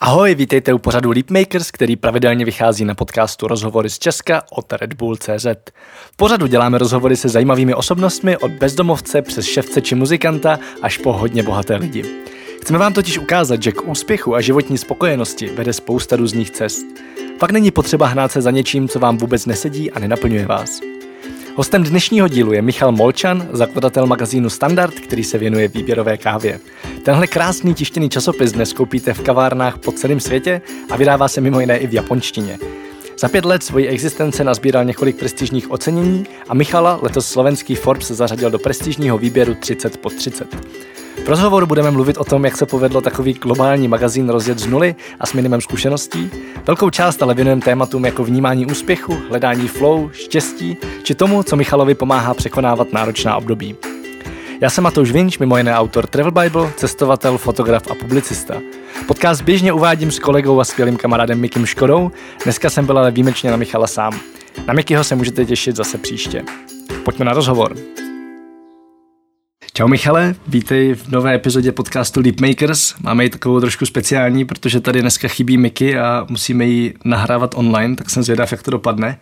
Ahoj, vítejte u pořadu Leapmakers, který pravidelně vychází na podcastu Rozhovory z Česka od Red Bull CZ. V pořadu děláme rozhovory se zajímavými osobnostmi od bezdomovce přes ševce či muzikanta až po hodně bohaté lidi. Chceme vám totiž ukázat, že k úspěchu a životní spokojenosti vede spousta různých cest. Pak není potřeba hnát se za něčím, co vám vůbec nesedí a nenaplňuje vás. Hostem dnešního dílu je Michal Molčan, zakladatel magazínu Standard, který se věnuje výběrové kávě. Tenhle krásný tištěný časopis dnes koupíte v kavárnách po celém světě a vydává se mimo jiné i v japonštině. Za pět let svojí existence nazbíral několik prestižních ocenění a Michala letos slovenský Forbes zařadil do prestižního výběru 30 pod 30. V rozhovoru budeme mluvit o tom, jak se povedlo takový globální magazín rozjet z nuly a s minimem zkušeností. Velkou část ale věnujeme tématům jako vnímání úspěchu, hledání flow, štěstí, či tomu, co Michalovi pomáhá překonávat náročná období. Já jsem Matouš Vinč, mimo jiné autor Travel Bible, cestovatel, fotograf a publicista. Podcast běžně uvádím s kolegou a skvělým kamarádem Mikim Škodou, dneska jsem byl ale výjimečně na Michala sám. Na Mikyho se můžete těšit zase příště. Pojďme na rozhovor. Čau Michale, vítej v nové epizodě podcastu Leapmakers. Máme ji takovou trošku speciální, protože tady dneska chybí Miky a musíme ji nahrávat online, tak jsem zvědav, jak to dopadne.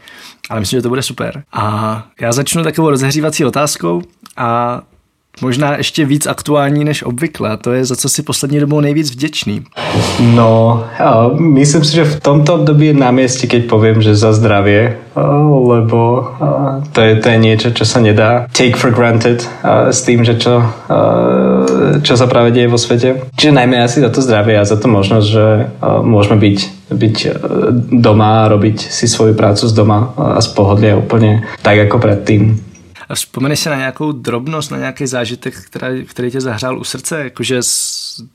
Ale myslím, že to bude super. A já začnu takovou rozehřívací otázkou a možná ještě víc aktuální než obvykle. To je, za co si poslední dobou nejvíc vděčný. No, myslím si, že v tomto období je na mieste, keď poviem, že za zdravie, lebo to je, to je niečo, čo sa nedá take for granted s tým, že čo, čo sa práve deje vo svete. Čiže najmä asi za to zdravie a za to možnosť, že môžeme byť, byť doma a robiť si svoju prácu z doma a z pohodlia úplne tak ako predtým. A vzpomeneš si na nějakou drobnost, na nějaký zážitek, která, který tě zahřál u srdce, jakože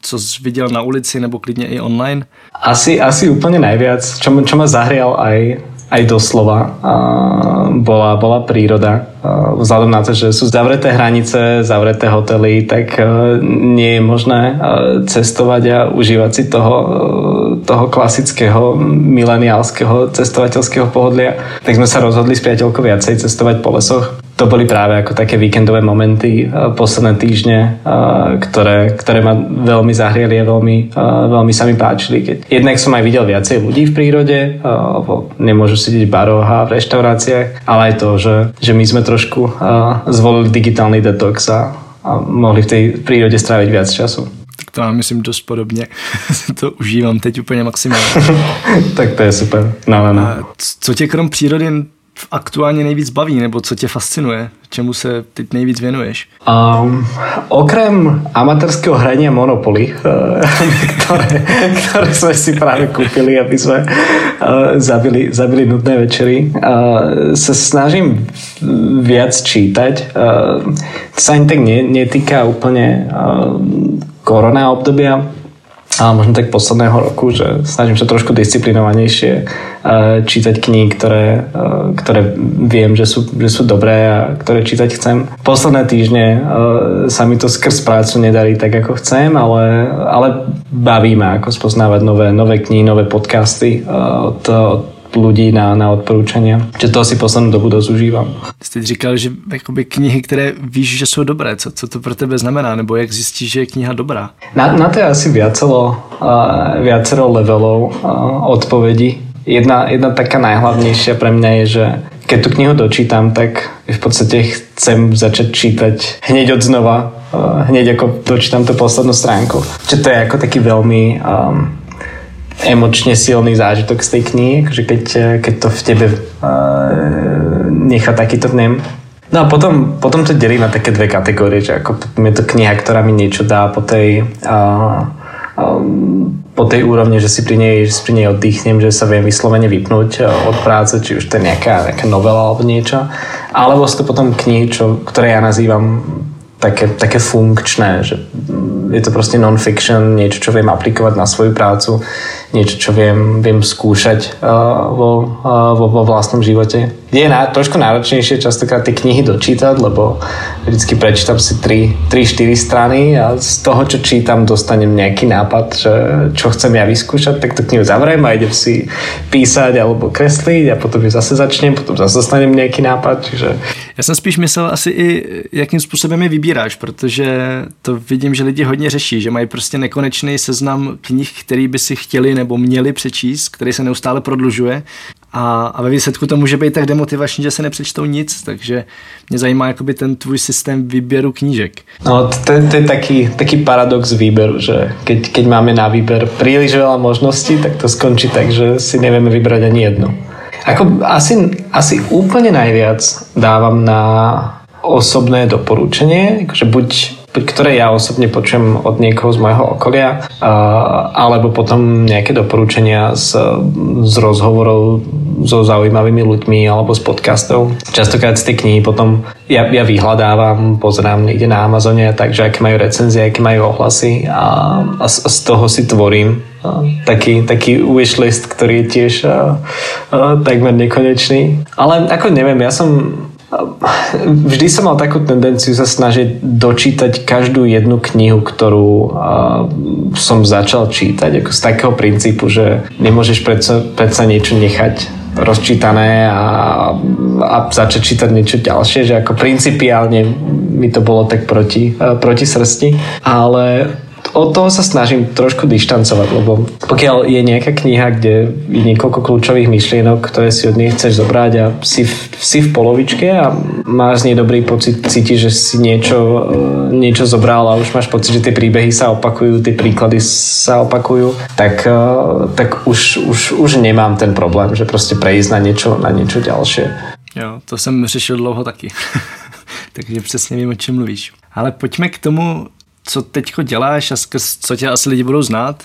co jsi viděl na ulici nebo klidně i online? Asi, asi úplně najviac, čo, čo ma zahrial aj, aj doslova, bola, bola príroda. Vzhľadom na to, že sú zavreté hranice, zavreté hotely, tak nie je možné cestovať a užívať si toho, toho klasického mileniálskeho cestovateľského pohodlia. Tak sme sa rozhodli s priateľkou viacej cestovať po lesoch to boli práve ako také víkendové momenty uh, posledné týždne, uh, ktoré, ktoré ma veľmi zahriali a veľmi, uh, veľmi sa mi páčili. Keď jednak som aj videl viacej ľudí v prírode, lebo nemôžu sedieť v baroch a v reštauráciách, ale aj to, že, že my sme trošku zvolili digitálny detox a, a mohli v tej prírode stráviť viac času tak to mám myslím dost podobně. to užívám teď úplně maximálně. tak to je super. No, no, no. A co tě krom přírody aktuálně nejvíc baví, nebo co tě fascinuje? Čemu se teď nejvíc věnuješ? Um, okrem amatérského hrania Monopoly, uh, ktoré, ktoré sme si práve kúpili, aby sme uh, zabili, zabili nudné večery, uh, sa snažím viac čítať. To sa ani tak netýka úplne korona obdobia, ale možno tak posledného roku, že snažím sa trošku disciplinovanejšie e, čítať knihy, ktoré, e, ktoré viem, že sú, že sú dobré a ktoré čítať chcem. Posledné týždne e, sa mi to skrz prácu nedarí tak, ako chcem, ale, ale baví ma, ako spoznávať nové, nové knihy, nové podcasty od, od ľudí na, na odporúčania. Že to si poslednú dobu dosť užívam. Jste říkal, že jakoby knihy, které víš, že jsou dobré, co, co to pro tebe znamená, nebo jak zjistíš, že je kniha dobrá? Na, na to je asi viacero, uh, viacero levelov uh, odpovedí. Jedna, jedna taká najhlavnejšia pre mňa je, že keď tú knihu dočítam, tak v podstate chcem začať čítať hneď od znova, uh, hneď ako dočítam tú poslednú stránku. Čiže to je ako taký veľmi um, emočne silný zážitok z tej knihy, že keď, keď to v tebe uh, nechá takýto vnem. No a potom, potom to delím na také dve kategórie, že ako je to kniha, ktorá mi niečo dá po tej, uh, um, po tej úrovni, že si pri nej, že si pri nej oddychnem, že sa viem vyslovene vypnúť od práce, či už to je nejaká, nejaká novela alebo niečo. Alebo sú to potom knihy, čo, ktoré ja nazývam také, také funkčné, že je to proste non-fiction, niečo, čo viem aplikovať na svoju prácu, niečo, čo viem, viem skúšať uh, vo, uh, vo, vo vlastnom živote. je na, trošku náročnejšie častokrát tie knihy dočítať, lebo vždycky prečítam si 3-4 strany a z toho, čo čítam, dostanem nejaký nápad, že čo chcem ja vyskúšať, tak tú knihu zavriem a idem si písať alebo kresliť a potom ju zase začnem, potom zase dostanem nejaký nápad. Čiže... Já jsem spíš myslel asi i, jakým způsobem je vybíráš, protože to vidím, že lidi hodně řeší, že mají prostě nekonečný seznam knih, který by si chtěli nebo měli přečíst, který se neustále prodlužuje a, a ve výsledku to může být tak demotivační, že se nepřečtou nic, takže mě zajímá jakoby ten tvůj systém výběru knížek. No to, to je taký, taký paradox výberu, že keď, keď máme na výber príliš veľa možností, tak to skončí tak, že si nevieme vybrať ani jednu. Ako asi, asi úplne najviac dávam na osobné doporučenie, akože buď ktoré ja osobne počujem od niekoho z môjho okolia, alebo potom nejaké doporučenia z, z rozhovorov so zaujímavými ľuďmi alebo z podcastov. Častokrát z tej knihy potom ja, ja vyhľadávam, pozerám niekde na Amazone, takže aké majú recenzie, aké majú ohlasy a, a z, z toho si tvorím taký, taký wishlist, ktorý je tiež a, a, takmer nekonečný. Ale ako neviem, ja som Vždy som mal takú tendenciu sa snažiť dočítať každú jednu knihu, ktorú som začal čítať, ako z takého princípu, že nemôžeš predsa, predsa niečo nechať rozčítané a, a začať čítať niečo ďalšie, že ako principiálne mi to bolo tak proti, proti srsti, ale od toho sa snažím trošku dištancovať, lebo pokiaľ je nejaká kniha, kde je niekoľko kľúčových myšlienok, ktoré si od nej chceš zobrať a si v, si v polovičke a máš z nej dobrý pocit, cítiš, že si niečo, e, niečo zobral a už máš pocit, že tie príbehy sa opakujú, tie príklady sa opakujú, tak, e, tak už, už, už nemám ten problém, že proste prejsť na niečo, na niečo ďalšie. Jo, to jsem řešil dlouho taky. Takže přesně vím, o čem mluvíš. Ale pojďme k tomu, co teďko děláš a co tě asi lidi budou znát,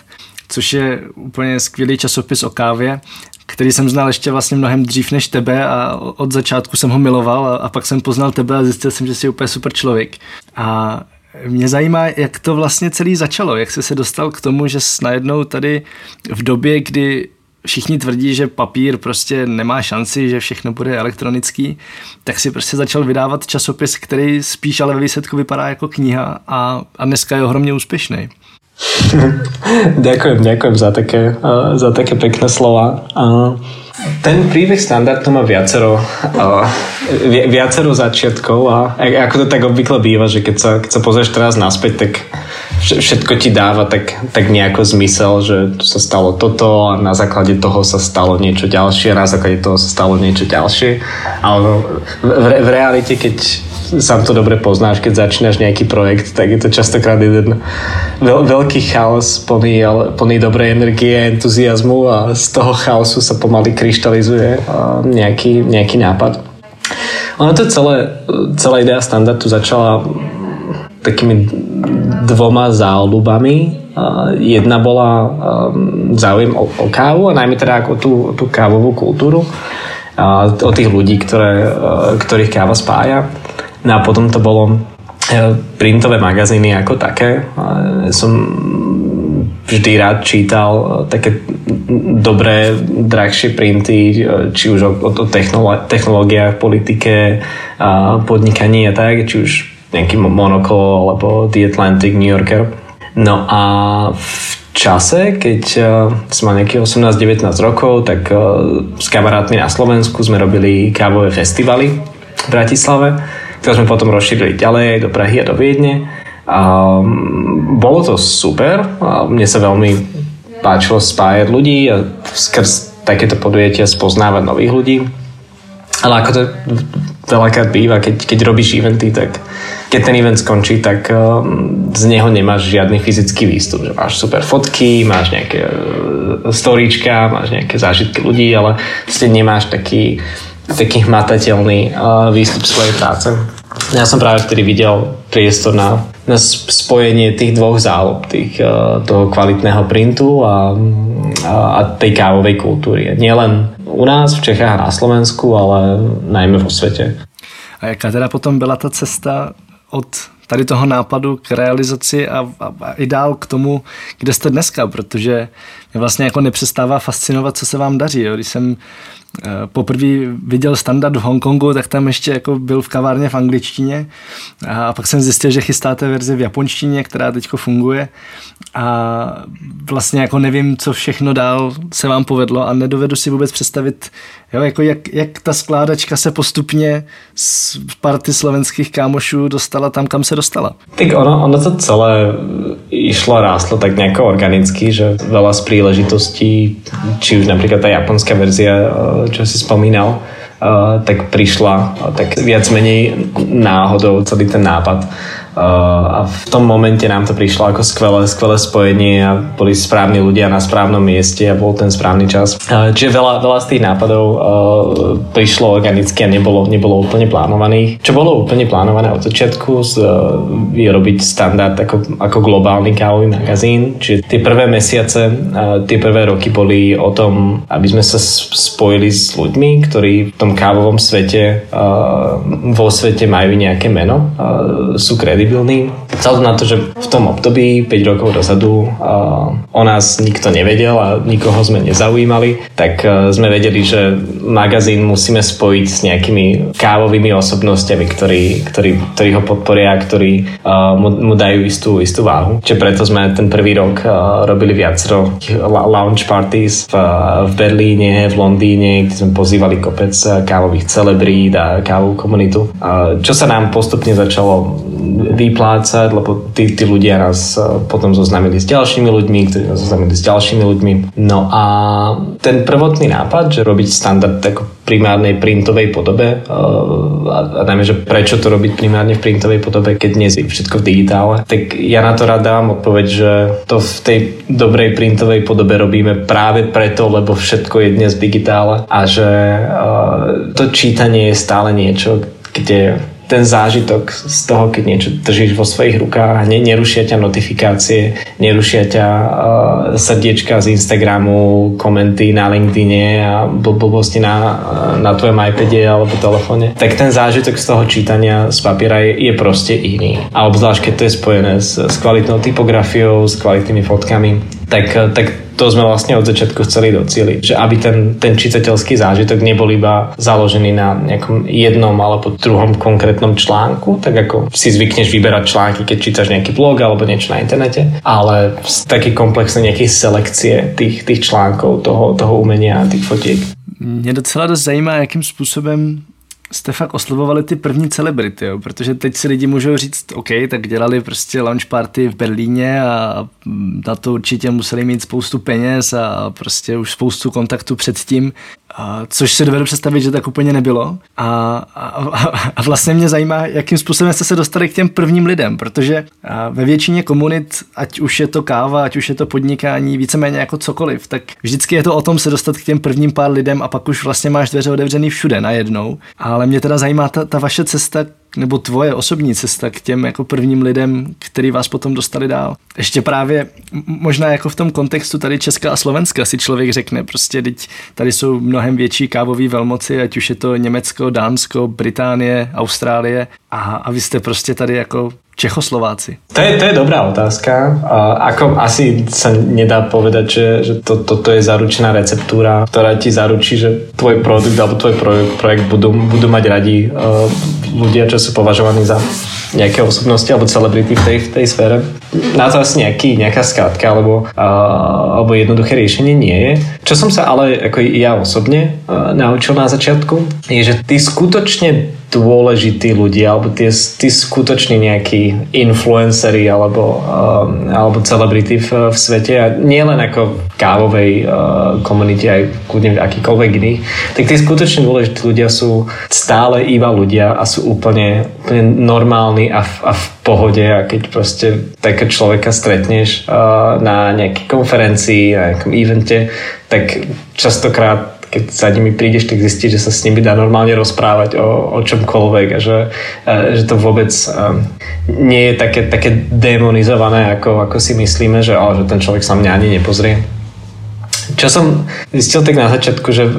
což je úplně skvělý časopis o kávě, který jsem znal ještě vlastně mnohem dřív než tebe a od začátku jsem ho miloval a, a pak jsem poznal tebe a zjistil jsem, že jsi úplně super člověk. A mě zajímá, jak to vlastně celý začalo, jak jsi se dostal k tomu, že jsi najednou tady v době, kdy všichni tvrdí, že papír prostě nemá šanci, že všechno bude elektronický, tak si prostě začal vydávat časopis, který spíš ale ve výsledku vypadá jako kniha a, a dneska je ohromně úspěšný. ďakujem, ďakujem za také, uh, za také pekné slova. Uh, ten príbeh standardu má viacero, uh, viacero začiatkov a ako to tak obvykle býva, že keď sa, keď sa pozrieš teraz naspäť, tak všetko ti dáva tak, tak nejako zmysel, že tu sa stalo toto a na základe toho sa stalo niečo ďalšie, na základe toho sa stalo niečo ďalšie. Ale v, v realite, keď sám to dobre poznáš, keď začínaš nejaký projekt, tak je to častokrát jeden veľ, veľký chaos plný, plný dobrej energie, entuziasmu a z toho chaosu sa pomaly kryštalizuje nejaký, nejaký nápad. Ono to celé, celá idea standardu začala takými dvoma záľubami. Jedna bola um, záujem o, o kávu a najmä teda ako tú, tú kávovú kultúru o tých ľudí, ktoré, ktorých káva spája. No a potom to bolo e, printové magazíny ako také. Som vždy rád čítal e, také dobré, drahšie printy, e, či už o, o technológiách, politike, podnikaní a tak, či už nejaký Monocle alebo The Atlantic, New Yorker. No a v čase, keď uh, som mal nejakých 18-19 rokov, tak uh, s kamarátmi na Slovensku sme robili kávové festivaly v Bratislave, ktoré sme potom rozšírili ďalej do Prahy a do Viedne. A um, bolo to super, a mne sa veľmi páčilo spájať ľudí a skrz takéto podujatia spoznávať nových ľudí. Ale ako to veľakrát býva, keď, keď robíš eventy, tak keď ten event skončí, tak um, z neho nemáš žiadny fyzický výstup. Že máš super fotky, máš nejaké uh, storíčka, máš nejaké zážitky ľudí, ale ste nemáš taký, taký hmatateľný uh, výstup svojej práce. Ja som práve vtedy videl priestor na, na spojenie tých dvoch zálob, tých, toho kvalitného printu a, a, a tej kávovej kultúry. Nielen u nás v Čechách a na Slovensku, ale najmä vo svete. A jaká teda potom byla ta cesta od tady toho nápadu k realizaci a, a, a i dál k tomu, kde jste dneska, protože mě vlastně jako nepřestává fascinovat, co se vám daří. Jo. Když jsem poprvé viděl standard v Hongkongu, tak tam ještě jako byl v kavárně v angličtině a pak jsem zjistil, že chystáte verzi v japonštině, která teďko funguje a vlastně jako nevím, co všechno dál se vám povedlo a nedovedu si vůbec představit, jo, jako jak, jak ta skládačka se postupně z party slovenských kámošů dostala tam, kam se dostala. Tak ono, ono to celé išlo, rástlo tak nejako organicky, že veľa z príležitostí, či už napríklad tá japonská verzia, eh, čo si spomínal, eh, tak prišla tak viac menej náhodou celý ten nápad a v tom momente nám to prišlo ako skvelé, skvelé spojenie a boli správni ľudia na správnom mieste a bol ten správny čas. Čiže veľa, veľa z tých nápadov prišlo organicky a nebolo, nebolo úplne plánovaných. Čo bolo úplne plánované od začiatku, je robiť standard ako, ako globálny kávový magazín. Čiže tie prvé mesiace, tie prvé roky boli o tom, aby sme sa spojili s ľuďmi, ktorí v tom kávovom svete, vo svete majú nejaké meno, sú kredibilní. Vzhľadom na to, že v tom období 5 rokov dozadu o nás nikto nevedel a nikoho sme nezaujímali, tak e, sme vedeli, že magazín musíme spojiť s nejakými kávovými osobnostiami, ktorí, ktorí, ktorí ho podporia a ktorí mu, mu dajú istú, istú váhu. Čiže preto sme ten prvý rok robili viacero lounge parties v, v Berlíne, v Londýne, kde sme pozývali kopec kávových celebrít a kávovú komunitu. Čo sa nám postupne začalo vyplácať, lebo tí, tí ľudia nás e, potom zoznamili s ďalšími ľuďmi, ktorí nás zoznamili s ďalšími ľuďmi. No a ten prvotný nápad, že robiť standard ako primárnej printovej podobe e, a, a najmä, že prečo to robiť primárne v printovej podobe, keď dnes je všetko v digitále, tak ja na to rád dám odpoveď, že to v tej dobrej printovej podobe robíme práve preto, lebo všetko je dnes v digitále a že uh, to čítanie je stále niečo, kde ten zážitok z toho, keď niečo držíš vo svojich rukách, ne, nerušia ťa notifikácie, nerušia ťa uh, srdiečka z Instagramu, komenty na LinkedIne a blbosti na, na tvojom iPade alebo telefóne, tak ten zážitok z toho čítania z papiera je, je proste iný. A obzvlášť, keď to je spojené s, s kvalitnou typografiou, s kvalitnými fotkami, tak, tak to sme vlastne od začiatku chceli docieliť. Že aby ten, ten čitateľský zážitok nebol iba založený na nejakom jednom alebo druhom konkrétnom článku, tak ako si zvykneš vyberať články, keď čítaš nejaký blog alebo niečo na internete, ale taký komplexný nejaký selekcie tých, tých článkov, toho, toho umenia a tých fotiek. Mě docela dost zajímá, jakým způsobem jste fakt oslovovali ty první celebrity, jo? protože teď si lidi můžou říct, OK, tak dělali prostě launch party v Berlíně a na to určitě museli mít spoustu peněz a prostě už spoustu kontaktů předtím, a což si dovedu představit, že tak úplně nebylo. A, a, a vlastně mě zajímá, jakým způsobem jste se dostali k těm prvním lidem, protože ve většině komunit, ať už je to káva, ať už je to podnikání, víceméně jako cokoliv, tak vždycky je to o tom se dostat k těm prvním pár lidem a pak už vlastně máš dveře otevřený všude najednou. Ale mě teda zajímá ta, ta vaše cesta nebo tvoje osobní cesta k těm jako prvním lidem, který vás potom dostali dál. Ještě právě možná jako v tom kontextu tady Česka a Slovenska si člověk řekne, prostě teď tady jsou mnohem větší kávové velmoci, ať už je to Německo, Dánsko, Británie, Austrálie a, a vy jste prostě tady jako Čechoslováci? To je, to je dobrá otázka. Ako asi sa nedá povedať, že, že to, toto je zaručená receptúra, ktorá ti zaručí, že tvoj produkt alebo tvoj projekt, budú, budú mať radi uh, ľudia, čo sú považovaní za nejaké osobnosti alebo celebrity v tej, v tej sfére. Na to asi nejaký, nejaká skratka alebo, uh, alebo jednoduché riešenie nie je. Čo som sa ale ako ja osobne uh, naučil na začiatku, je, že ty skutočne dôležití ľudia, alebo tie, tí skutoční nejakí influenceri alebo, um, alebo celebrity v, v svete a nie len ako v kávovej uh, komunite, aj kľudne v akýkoľvek iných, tak tí skutočne dôležití ľudia sú stále iba ľudia a sú úplne, úplne normálni a v, a v pohode. A keď proste takého človeka stretneš uh, na nejakej konferencii, na nejakom evente, tak častokrát keď za nimi prídeš, tak zistíš, že sa s nimi dá normálne rozprávať o, o čomkoľvek a že, že to vôbec nie je také, také demonizované, ako, ako si myslíme, že, oh, že ten človek sa mňa ani nepozrie. Čo som zistil tak na začiatku, že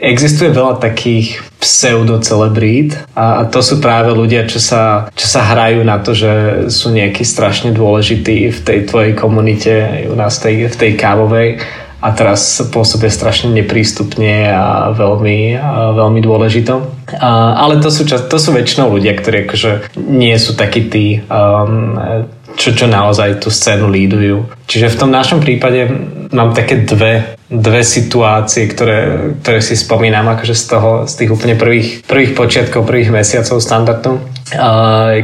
existuje veľa takých pseudocelebrít a, a to sú práve ľudia, čo sa, čo sa hrajú na to, že sú nejakí strašne dôležití v tej tvojej komunite, u nás tej, v tej kávovej a teraz pôsobia strašne neprístupne a veľmi, a veľmi dôležito. Ale to sú, to sú väčšinou ľudia, ktorí akože nie sú takí tí um, čo, čo naozaj tú scénu lídujú. Čiže v tom našom prípade mám také dve dve situácie, ktoré, ktoré si spomínam akože z toho, z tých úplne prvých, prvých počiatkov, prvých mesiacov standardu,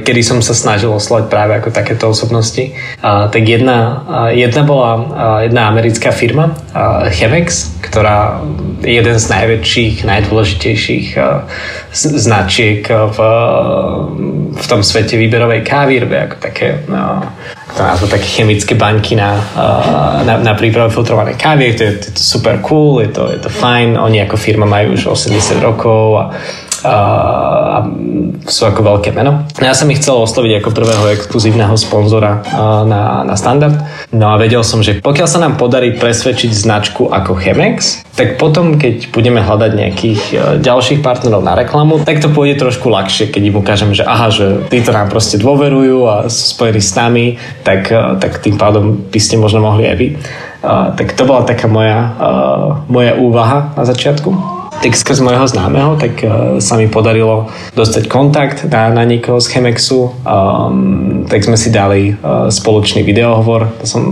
kedy som sa snažil oslovať práve ako takéto osobnosti. Tak jedna, jedna bola jedna americká firma, Chemex, ktorá je jeden z najväčších, najdôležitejších značiek v, v tom svete výberovej kávy, ako také uh, to také chemické banky na, na, na prípravu filtrovanej kávy, to je, to je super cool, je to, je to fajn, oni ako firma majú už 80 rokov a a sú ako veľké meno. Ja som ich chcel osloviť ako prvého exkluzívneho sponzora na, na standard. No a vedel som, že pokiaľ sa nám podarí presvedčiť značku ako Chemex, tak potom, keď budeme hľadať nejakých e, ďalších partnerov na reklamu, tak to pôjde trošku ľahšie, keď im ukážem, že aha, že títo nám proste dôverujú a sú spojení s nami, tak, e, tak tým pádom by ste možno mohli aj vy. Uh, tak to bola taká moja, uh, moja úvaha na začiatku tak skrz môjho známeho, tak uh, sa mi podarilo dostať kontakt na, na niekoho z Chemexu, um, tak sme si dali uh, spoločný videohovor, to som,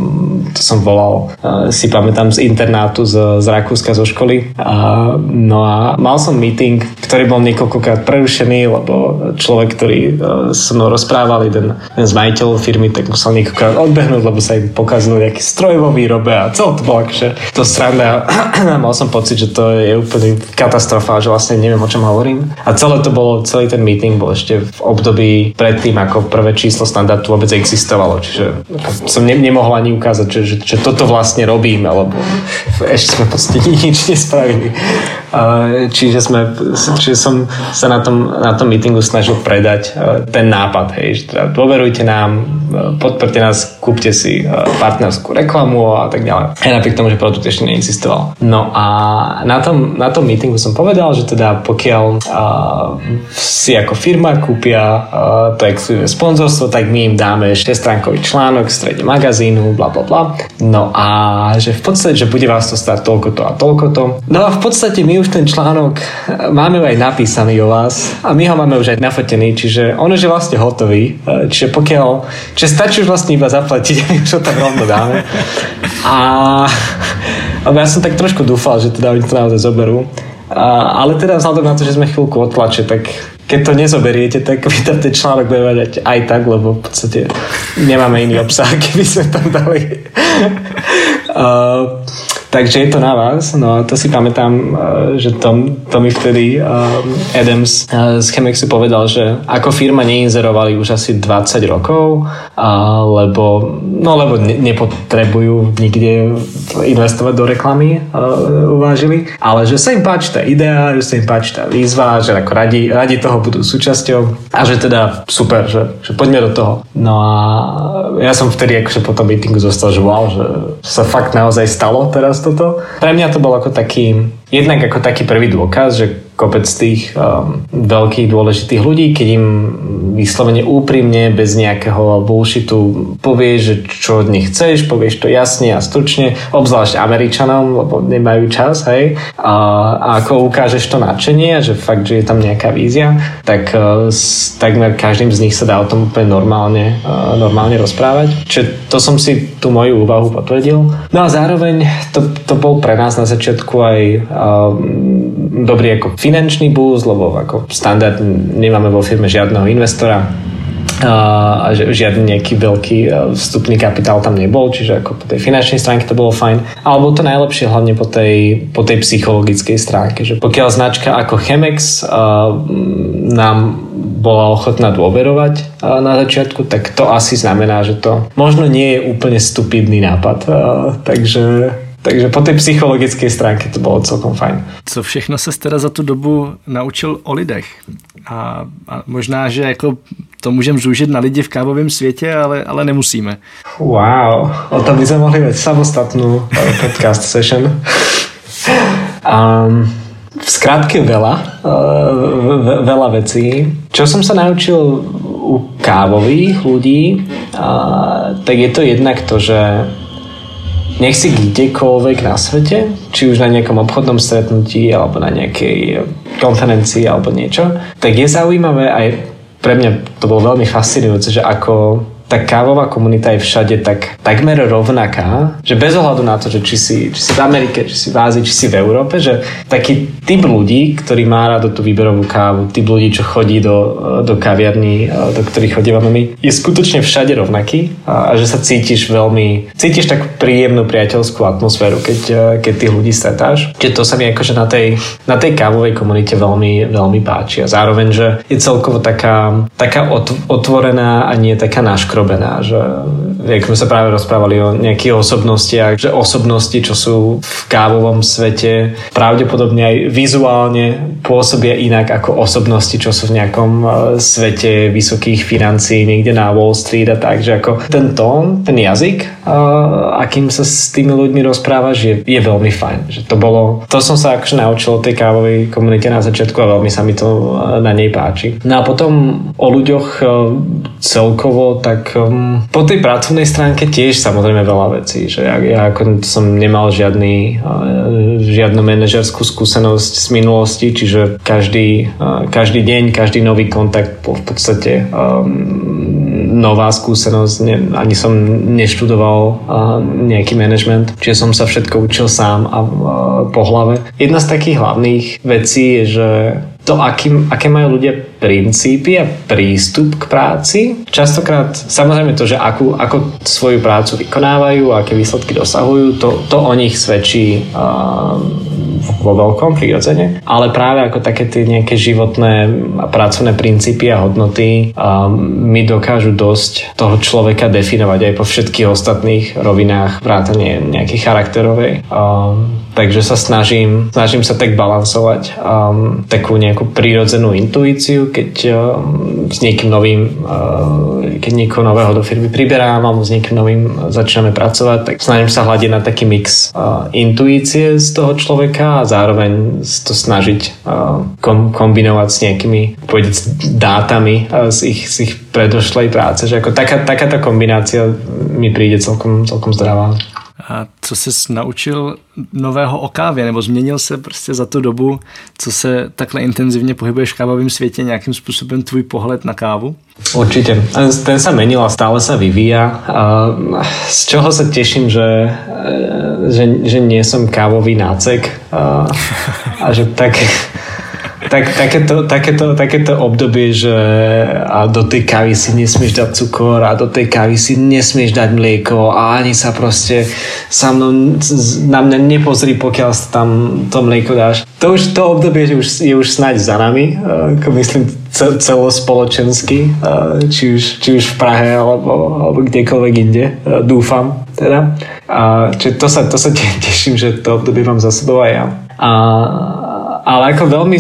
to som volal, uh, si pamätám z internátu z, z Rakúska zo školy. Uh, no a mal som meeting, ktorý bol niekoľkokrát prerušený, lebo človek, ktorý uh, so mnou rozprával, jeden, jeden z majiteľov firmy, tak musel niekoľkokrát odbehnúť, lebo sa im pokazil nejaký stroj vo výrobe a celé to bolo akože to sranda. mal som pocit, že to je úplne katastrofa, že vlastne neviem, o čom hovorím. A celé to bolo, celý ten meeting bol ešte v období predtým, ako prvé číslo standardu vôbec existovalo. Čiže som ne, nemohol ani ukázať, že, že, že toto vlastne robíme, lebo ešte sme podstate nič nespravili. Čiže, sme, čiže som sa na tom, na tom meetingu snažil predať ten nápad, hej, že teda dôverujte nám, podporte nás, kúpte si partnerskú reklamu a tak ďalej. Aj napriek tomu, že produkt ešte neexistoval. No a na tom, na tom meetingu som povedal, že teda pokiaľ uh, si ako firma kúpia uh, to exkluzívne sponzorstvo, tak my im dáme 6-stránkový článok v strede magazínu, bla bla bla. No a že v podstate, že bude vás to stať toľko to a toľko to. No a v podstate my už ten článok máme aj napísaný o vás a my ho máme už aj nafotený, čiže on už je vlastne hotový. Čiže pokiaľ, čiže stačí už vlastne iba zaplatiť, my už ho tam rovno dáme. A ja som tak trošku dúfal, že teda oni to naozaj zoberú. A, ale teda vzhľadom na to, že sme chvíľku odtlače, tak keď to nezoberiete, tak vy tam ten článok bude mať aj tak, lebo v podstate nemáme iný obsah, keby sme tam dali. uh, Takže je to na vás. No to si pamätám, eh, že to, to mi vtedy eh, Adams eh, z Chemexu povedal, že ako firma neinzerovali už asi 20 rokov, lebo, no, lebo nepotrebujú nikde investovať do reklamy, uvážili, ale že sa im páči tá idea, že sa im páči tá výzva, že ako radi, radi toho budú súčasťou a že teda super, že, že poďme do toho. No a ja som vtedy akože po tom meetingu zostal, že wow, že sa fakt naozaj stalo teraz toto. Pre mňa to bol ako taký, jednak ako taký prvý dôkaz, že kopec tých um, veľkých dôležitých ľudí, keď im vyslovene úprimne, bez nejakého bullshitu povieš, že čo od nich chceš, povieš to jasne a stručne, obzvlášť Američanom, lebo nemajú čas, hej, a, a ako ukážeš to nadšenie, že fakt, že je tam nejaká vízia, tak uh, s takmer každým z nich sa dá o tom úplne normálne, uh, normálne rozprávať. Čiže to som si tú moju úvahu potvrdil. No a zároveň to, to bol pre nás na začiatku aj um, dobrý ako finančný boost, lebo ako standard nemáme vo firme žiadneho investora a žiadny nejaký veľký vstupný kapitál tam nebol, čiže ako po tej finančnej stránke to bolo fajn. Ale bolo to najlepšie hlavne po tej, po tej psychologickej stránke, že pokiaľ značka ako Chemex nám bola ochotná dôverovať na začiatku, tak to asi znamená, že to možno nie je úplne stupidný nápad. Takže takže po té psychologické stránke to bylo celkom fajn. Co všechno se teda za tu dobu naučil o lidech? A, a možná, že jako to můžeme zúžit na lidi v kávovém světě, ale, ale nemusíme. Wow, o tom by sme mohli mať samostatnú eh, podcast session. Um, v skratke veľa, uh, veľa vecí. Čo som sa naučil u kávových ľudí, uh, tak je to jednak to, že nech si kdekoľvek na svete, či už na nejakom obchodnom stretnutí alebo na nejakej konferencii alebo niečo, tak je zaujímavé aj pre mňa to bolo veľmi fascinujúce, že ako tá kávová komunita je všade tak takmer rovnaká, že bez ohľadu na to, že či si, či si v Amerike, či si v Ázii, či si v Európe, že taký typ ľudí, ktorý má rád tú výberovú kávu, typ ľudí, čo chodí do, do kaviarní, do ktorých chodívame my, je skutočne všade rovnaký a, a že sa cítiš veľmi, cítiš tak príjemnú priateľskú atmosféru, keď, keď tých ľudí stretáš. Čiže to sa mi akože na tej, na tej kávovej komunite veľmi, veľmi páči a zároveň, že je celkovo taká, taká otvorená a nie taká naškro vyrobená, že jak sme sa práve rozprávali o nejakých osobnostiach, že osobnosti, čo sú v kávovom svete, pravdepodobne aj vizuálne pôsobia inak ako osobnosti, čo sú v nejakom e, svete vysokých financií, niekde na Wall Street a tak, že ako ten tón, ten jazyk, e, akým sa s tými ľuďmi rozprávaš, je, je veľmi fajn. Že to bolo, to som sa akože naučil o tej kávovej komunite na začiatku a veľmi sa mi to e, na nej páči. No a potom o ľuďoch celkovo, tak um, po tej pracovnej stránke tiež samozrejme veľa vecí, že ja, ja ako som nemal žiadny, uh, žiadnu manažerskú skúsenosť z minulosti, čiže každý, uh, každý deň, každý nový kontakt bol v podstate um, nová skúsenosť, ne, ani som neštudoval uh, nejaký management, čiže som sa všetko učil sám a uh, po hlave. Jedna z takých hlavných vecí je, že to, aký, aké majú ľudia princípy a prístup k práci. Častokrát, samozrejme to, že akú, ako svoju prácu vykonávajú aké výsledky dosahujú, to, to o nich svedčí uh, vo veľkom prirodzene. Ale práve ako také tie nejaké životné a pracovné princípy a hodnoty uh, mi dokážu dosť toho človeka definovať aj po všetkých ostatných rovinách vrátane nejakej charakterovej. Uh, Takže sa snažím, snažím sa tak balansovať um, takú nejakú prírodzenú intuíciu, keď um, s niekým novým, uh, keď niekoho nového do firmy priberám alebo s niekým novým začíname pracovať, tak snažím sa hľadiť na taký mix intuície z toho človeka a zároveň to snažiť kom, kombinovať s nejakými povedať, dátami z, ich, z ich predošlej práce. Že ako taká, takáto kombinácia mi príde celkom, celkom zdravá. A co jsi naučil nového o kávě, nebo změnil se prostě za tu dobu, co se takhle intenzivně pohybuješ v kávovém světě, nějakým způsobem tvůj pohled na kávu? Určite. Ten sa menil a stále sa vyvíja. Z čoho sa teším, že, že, že nie som kávový nácek a že tak tak, takéto, takéto, takéto obdobie, že a do tej kávy si nesmieš dať cukor a do tej kávy si nesmieš dať mlieko a ani sa proste sa mnou, na mňa nepozri, pokiaľ tam to mlieko dáš. To už to obdobie je už, je už snáď za nami, ako myslím celospoločensky, či už, či už v Prahe alebo, alebo kdekoľvek inde, dúfam teda. A, čiže to sa, to sa teším, že to obdobie mám za sebou aj ja. A ale ako veľmi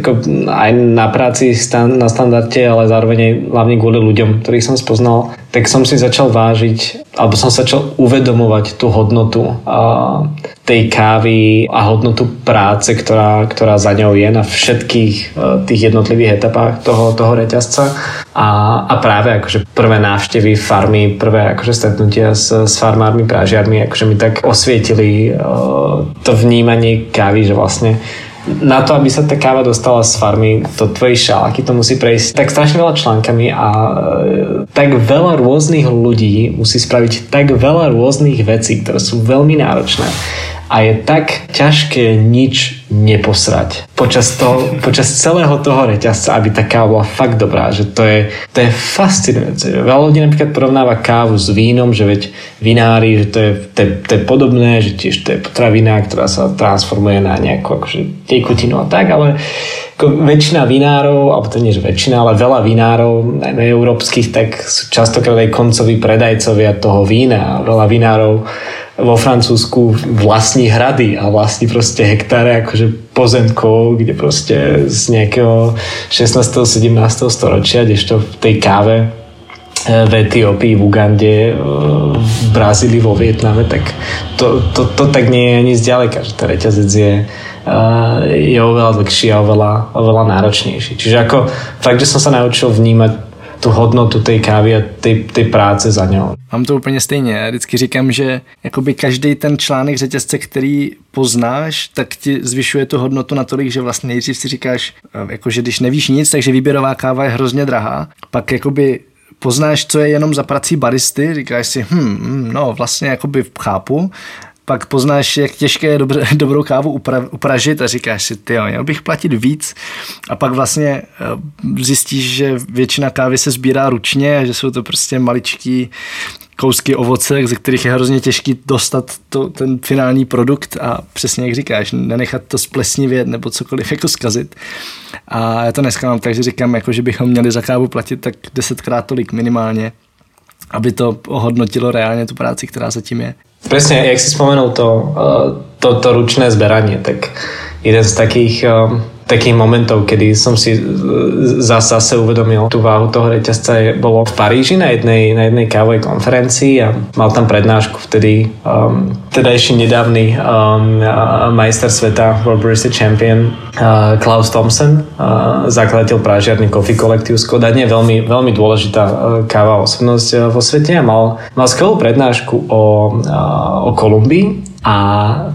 ako aj na práci na standarde, ale zároveň aj hlavne kvôli ľuďom, ktorých som spoznal, tak som si začal vážiť, alebo som začal uvedomovať tú hodnotu a, tej kávy a hodnotu práce, ktorá, ktorá za ňou je na všetkých a, tých jednotlivých etapách toho, toho reťazca. A, a práve akože prvé návštevy farmy, prvé akože stretnutia s, s farmármi, prážiarmi, akože mi tak osvietili a, to vnímanie kávy, že vlastne na to, aby sa tá káva dostala z farmy do tvojej šálky, to musí prejsť tak strašne veľa článkami a e, tak veľa rôznych ľudí musí spraviť tak veľa rôznych vecí, ktoré sú veľmi náročné a je tak ťažké nič neposrať počas, toho, počas celého toho reťazca, aby tá káva bola fakt dobrá, že to je, to je fascinujúce. Veľa ľudí napríklad porovnáva kávu s vínom, že veď vinári, že to je, to, je, to je podobné, že tiež to je potravina, ktorá sa transformuje na nejakú akože tekutinu a tak, ale ako väčšina vinárov, alebo to nie že väčšina, ale veľa vinárov, najmä európskych, tak sú častokrát aj koncoví predajcovia toho vína. Veľa vinárov vo Francúzsku vlastní hrady a vlastní proste hektáre akože pozemkov, kde proste z nejakého 16. 17. storočia, kdežto v tej káve e, v Etiópii, v Ugande, e, v Brazílii, vo Vietname, tak to, to, to tak nie je ani zďaleka, že ten reťazec je, e, je oveľa dlhší a oveľa, oveľa náročnejší. Čiže ako fakt, že som sa naučil vnímať tu hodnotu tej kávy a tej práce za ňou. Mám to úplně stejně. Já vždycky říkám, že jakoby každý ten článek řetězce, který poznáš, tak ti zvyšuje tu hodnotu natolik, že vlastně nejdřív si říkáš, eh, že když nevíš nic, takže výběrová káva je hrozně drahá. Pak jakoby poznáš, co je jenom za prací baristy, říkáš si, hm, hm no vlastně jakoby chápu, pak poznáš, jak těžké je dobře, dobrou kávu upra, upražit a říkáš si, ty měl bych platit víc a pak vlastně eh, zjistíš, že většina kávy se sbírá ručně a že jsou to prostě maličký kousky ovoce, ze kterých je hrozně těžký dostat to, ten finální produkt a přesně jak říkáš, nenechat to splesnivět nebo cokoliv jako zkazit. A já to dneska mám tak, že říkám, jako, že bychom měli za kávu platit tak desetkrát tolik minimálně, aby to ohodnotilo reálně tu práci, která zatím je. Presne, jak si spomenul to, eh, to, to ručné zberanie, tak jeden z takých eh, takých momentov, kedy som si zase, zase uvedomil tú váhu toho reťazca je, bolo v Paríži na jednej, na jednej kávovej konferencii a mal tam prednášku vtedy um, tedajší nedávny um, majster sveta World Barista Champion uh, Klaus Thompson, uh, zakladateľ prážiarny Coffee Collective z Kodane, veľmi, veľmi dôležitá uh, káva osobnosť uh, vo svete a mal, mal skvelú prednášku o, uh, o Kolumbii a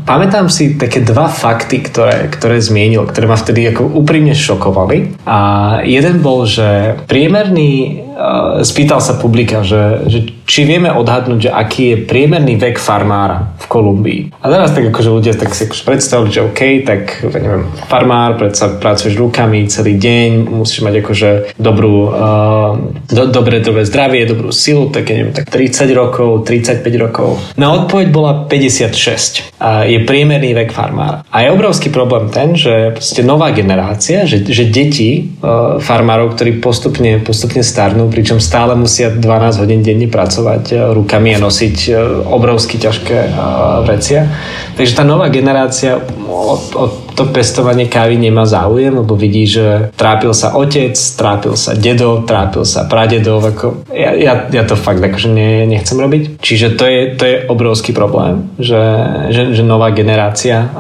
pamätám si také dva fakty, ktoré, ktoré zmienil, ktoré ma vtedy ako úprimne šokovali. A jeden bol, že priemerný Eh, spýtal sa publika, že, že či vieme odhadnúť, že aký je priemerný vek farmára v Kolumbii. A teraz tak akože ľudia tak si akože predstavili, že OK, tak neviem, farmár, predsa pracuješ rukami celý deň, musíš mať akože dobrú, uh, do, dobré, dobré zdravie, dobrú silu, tak neviem, tak 30 rokov, 35 rokov. Na odpoveď bola 56. A je priemerný vek farmára. A je obrovský problém ten, že nová generácia, že, že deti uh, farmárov, ktorí postupne, postupne starnú, pričom stále musia 12 hodín denne pracovať e, rukami a nosiť e, obrovsky ťažké e, vrecia. Takže tá nová generácia od, od to pestovanie kávy nemá záujem, lebo vidí, že trápil sa otec, trápil sa dedo, trápil sa pradedov. Ako, ja, ja, ja to fakt akože ne, nechcem robiť. Čiže to je, to je obrovský problém, že, že, že nová generácia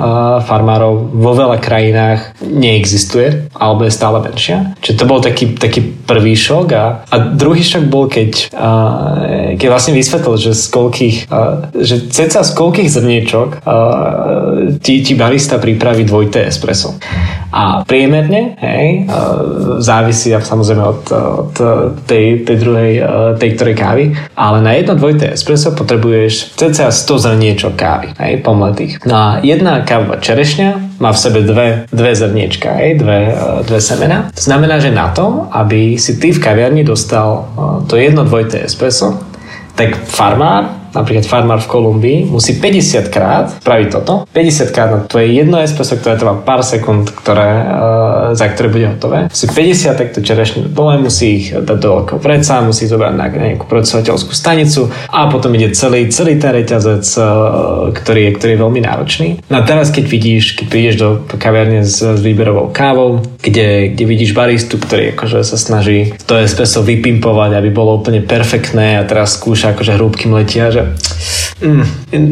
farmárov vo veľa krajinách neexistuje, alebo je stále menšia. Čiže to bol taký, taký prvý šok a, a druhý šok bol, keď, keď vlastne vysvetlil, že z koľkých, že ceca z koľkých zrniečok ti, ti barista pripraví dvoj dvojité espresso. A priemerne, hej, závisí samozrejme od, od tej, tej druhej, tej ktorej kávy, ale na jedno dvojité espresso potrebuješ cca 100 zrniečok kávy, hej, pomletých. No a jedna káva čerešňa má v sebe dve, dve zrniečka, hej, dve, dve semena. To znamená, že na to, aby si ty v kaviarni dostal to jedno dvojité espresso, tak farmár napríklad farmár v Kolumbii musí 50 krát spraviť toto, 50 krát na tvoje jedno espresso, ktoré trvá pár sekúnd, ktoré, uh, za ktoré bude hotové. Musí 50 takto čerešní dole, musí ich dať do veľkého vreca, musí zobrať na nejakú procesovateľskú stanicu a potom ide celý, celý ten reťazec, uh, ktorý, je, ktorý je veľmi náročný. No a teraz, keď vidíš, keď prídeš do kaviarne s, s výberovou kávou, kde, kde vidíš baristu, ktorý akože sa snaží to espresso vypimpovať, aby bolo úplne perfektné a teraz skúša akože hrúbky letia, že že mm,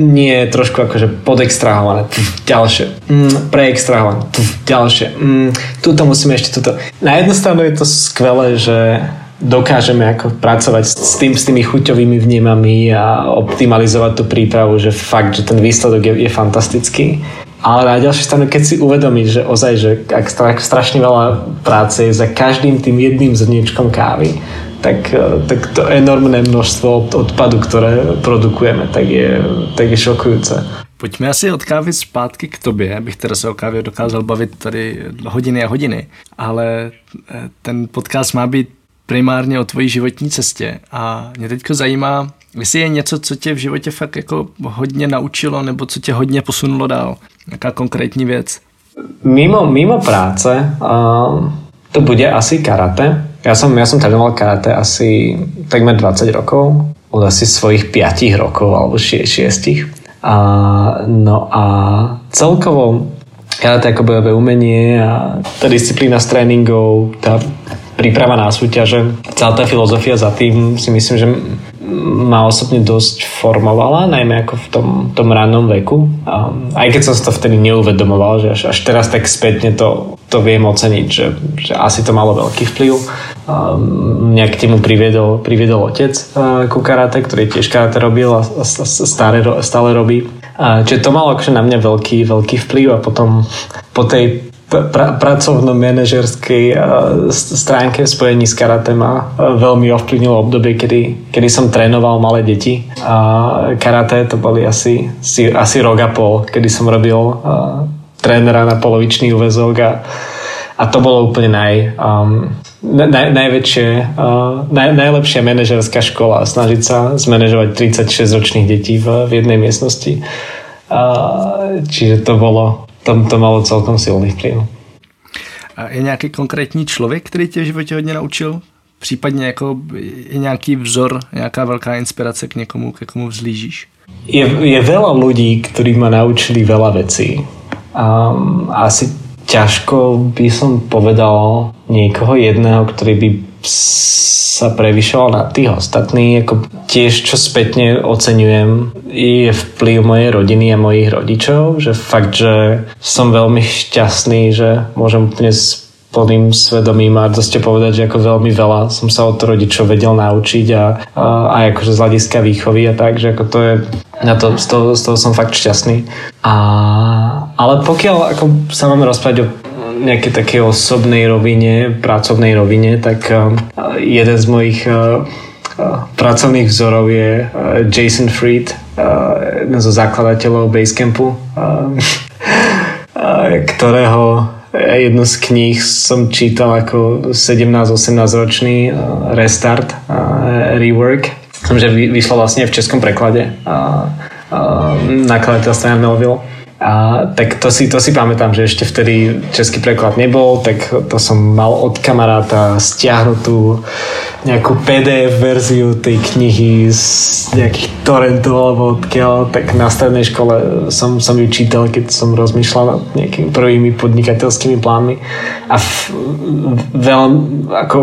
nie trošku akože podextrahované, ďalšie, mm, preextrahované, ďalšie, mm, tuto musíme ešte tuto. Na jednu stranu je to skvelé, že dokážeme ako pracovať s, tým, s tými chuťovými vnímami a optimalizovať tú prípravu, že fakt, že ten výsledok je, je fantastický. Ale na ďalšej strane, keď si uvedomíš, že ozaj, že ak strašne veľa práce je za každým tým jedným zrniečkom kávy, tak, e, tak to enormné množstvo odpadu, ktoré produkujeme, tak je, tak je šokujúce. Pojďme asi od kávy zpátky k tobě. Bych teda se o kávě dokázal bavit tady hodiny a hodiny, ale e, ten podcast má být primárně o tvojí životní cestě a mě teďko zajímá, jestli je něco, co tě v životě fakt jako hodně naučilo nebo co tě hodně posunulo dál. Jaká konkrétní věc? Mimo, mimo práce uh, to bude asi karate ja som, ja som trénoval karate asi takmer 20 rokov, od asi svojich 5 rokov alebo 6. A, no a celkovo karate ako bojové umenie a tá disciplína s tréningov, tá príprava na súťaže, celá tá filozofia za tým si myslím, že ma osobne dosť formovala, najmä ako v tom, tom rannom veku. A aj keď som si to vtedy neuvedomoval, že až, až teraz tak spätne to, to viem oceniť, že, že asi to malo veľký vplyv. Mňa k temu priviedol, priviedol otec ku karate, ktorý tiež karate robil a stále, stále robí. Čiže to malo akože na mňa veľký, veľký vplyv a potom po tej pra, pracovno-manažerskej stránke v spojení s karate ma veľmi ovplyvnilo obdobie, kedy, kedy som trénoval malé deti. A karate to boli asi, asi, asi rok a pol, kedy som robil trénera na polovičný úvezok a, a to bolo úplne naj, um, naj, najväčšie, uh, naj, najlepšia manažerská škola snažiť sa zmanéžovať 36 ročných detí v, v jednej miestnosti. Uh, čiže to bolo, to, to malo celkom silný vplyv. A je nějaký konkrétní člověk, který tě v životě hodně naučil? Případně jako je nějaký vzor, nějaká velká inspirace k někomu, ke komu vzlížíš? Je, je veľa ľudí, ktorí ma naučili veľa vecí. Um, asi ťažko by som povedal niekoho jedného, ktorý by sa prevyšoval na tých ostatných. Ako tiež, čo spätne oceňujem, je vplyv mojej rodiny a mojich rodičov, že fakt, že som veľmi šťastný, že môžem úplne plným svedomím a to ste povedať, že ako veľmi veľa som sa od rodičov vedel naučiť a, a aj akože z hľadiska výchovy a tak, že ako to je na to, z, toho, z toho som fakt šťastný. A, ale pokiaľ ako sa máme rozprávať o nejakej takej osobnej rovine, pracovnej rovine, tak uh, jeden z mojich uh, pracovných vzorov je uh, Jason Fried, jeden zo zakladateľov Basecampu, ktorého jednu z kníh som čítal ako 17-18 ročný uh, Restart, uh, Rework že vyšlo vlastne v českom preklade a, a nakladateľstva Melville. A, tak to si, to si pamätám, že ešte vtedy český preklad nebol, tak to som mal od kamaráta stiahnutú nejakú PDF verziu tej knihy z nejakých torrentov alebo odkiaľ, tak na strednej škole som, som ju čítal, keď som rozmýšľal nad nejakými prvými podnikateľskými plánmi. A veľmi, ako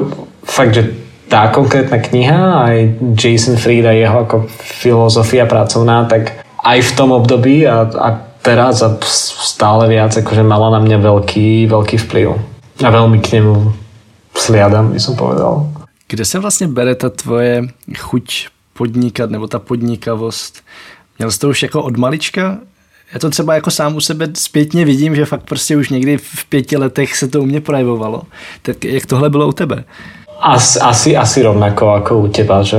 fakt, že tá konkrétna kniha, aj Jason Fried a jeho ako filozofia pracovná, tak aj v tom období a, a teraz a stále viac akože mala na mňa veľký, veľký vplyv. A veľmi k nemu sliadam, by som povedal. Kde se vlastně bere ta tvoje chuť podnikat nebo ta podnikavost? Měl jsi to už jako od malička? Já to třeba jako sám u sebe zpětně vidím, že fakt prostě už někdy v pěti letech se to u mě projevovalo. Tak jak tohle bylo u tebe? Asi, asi, asi rovnako ako u teba, že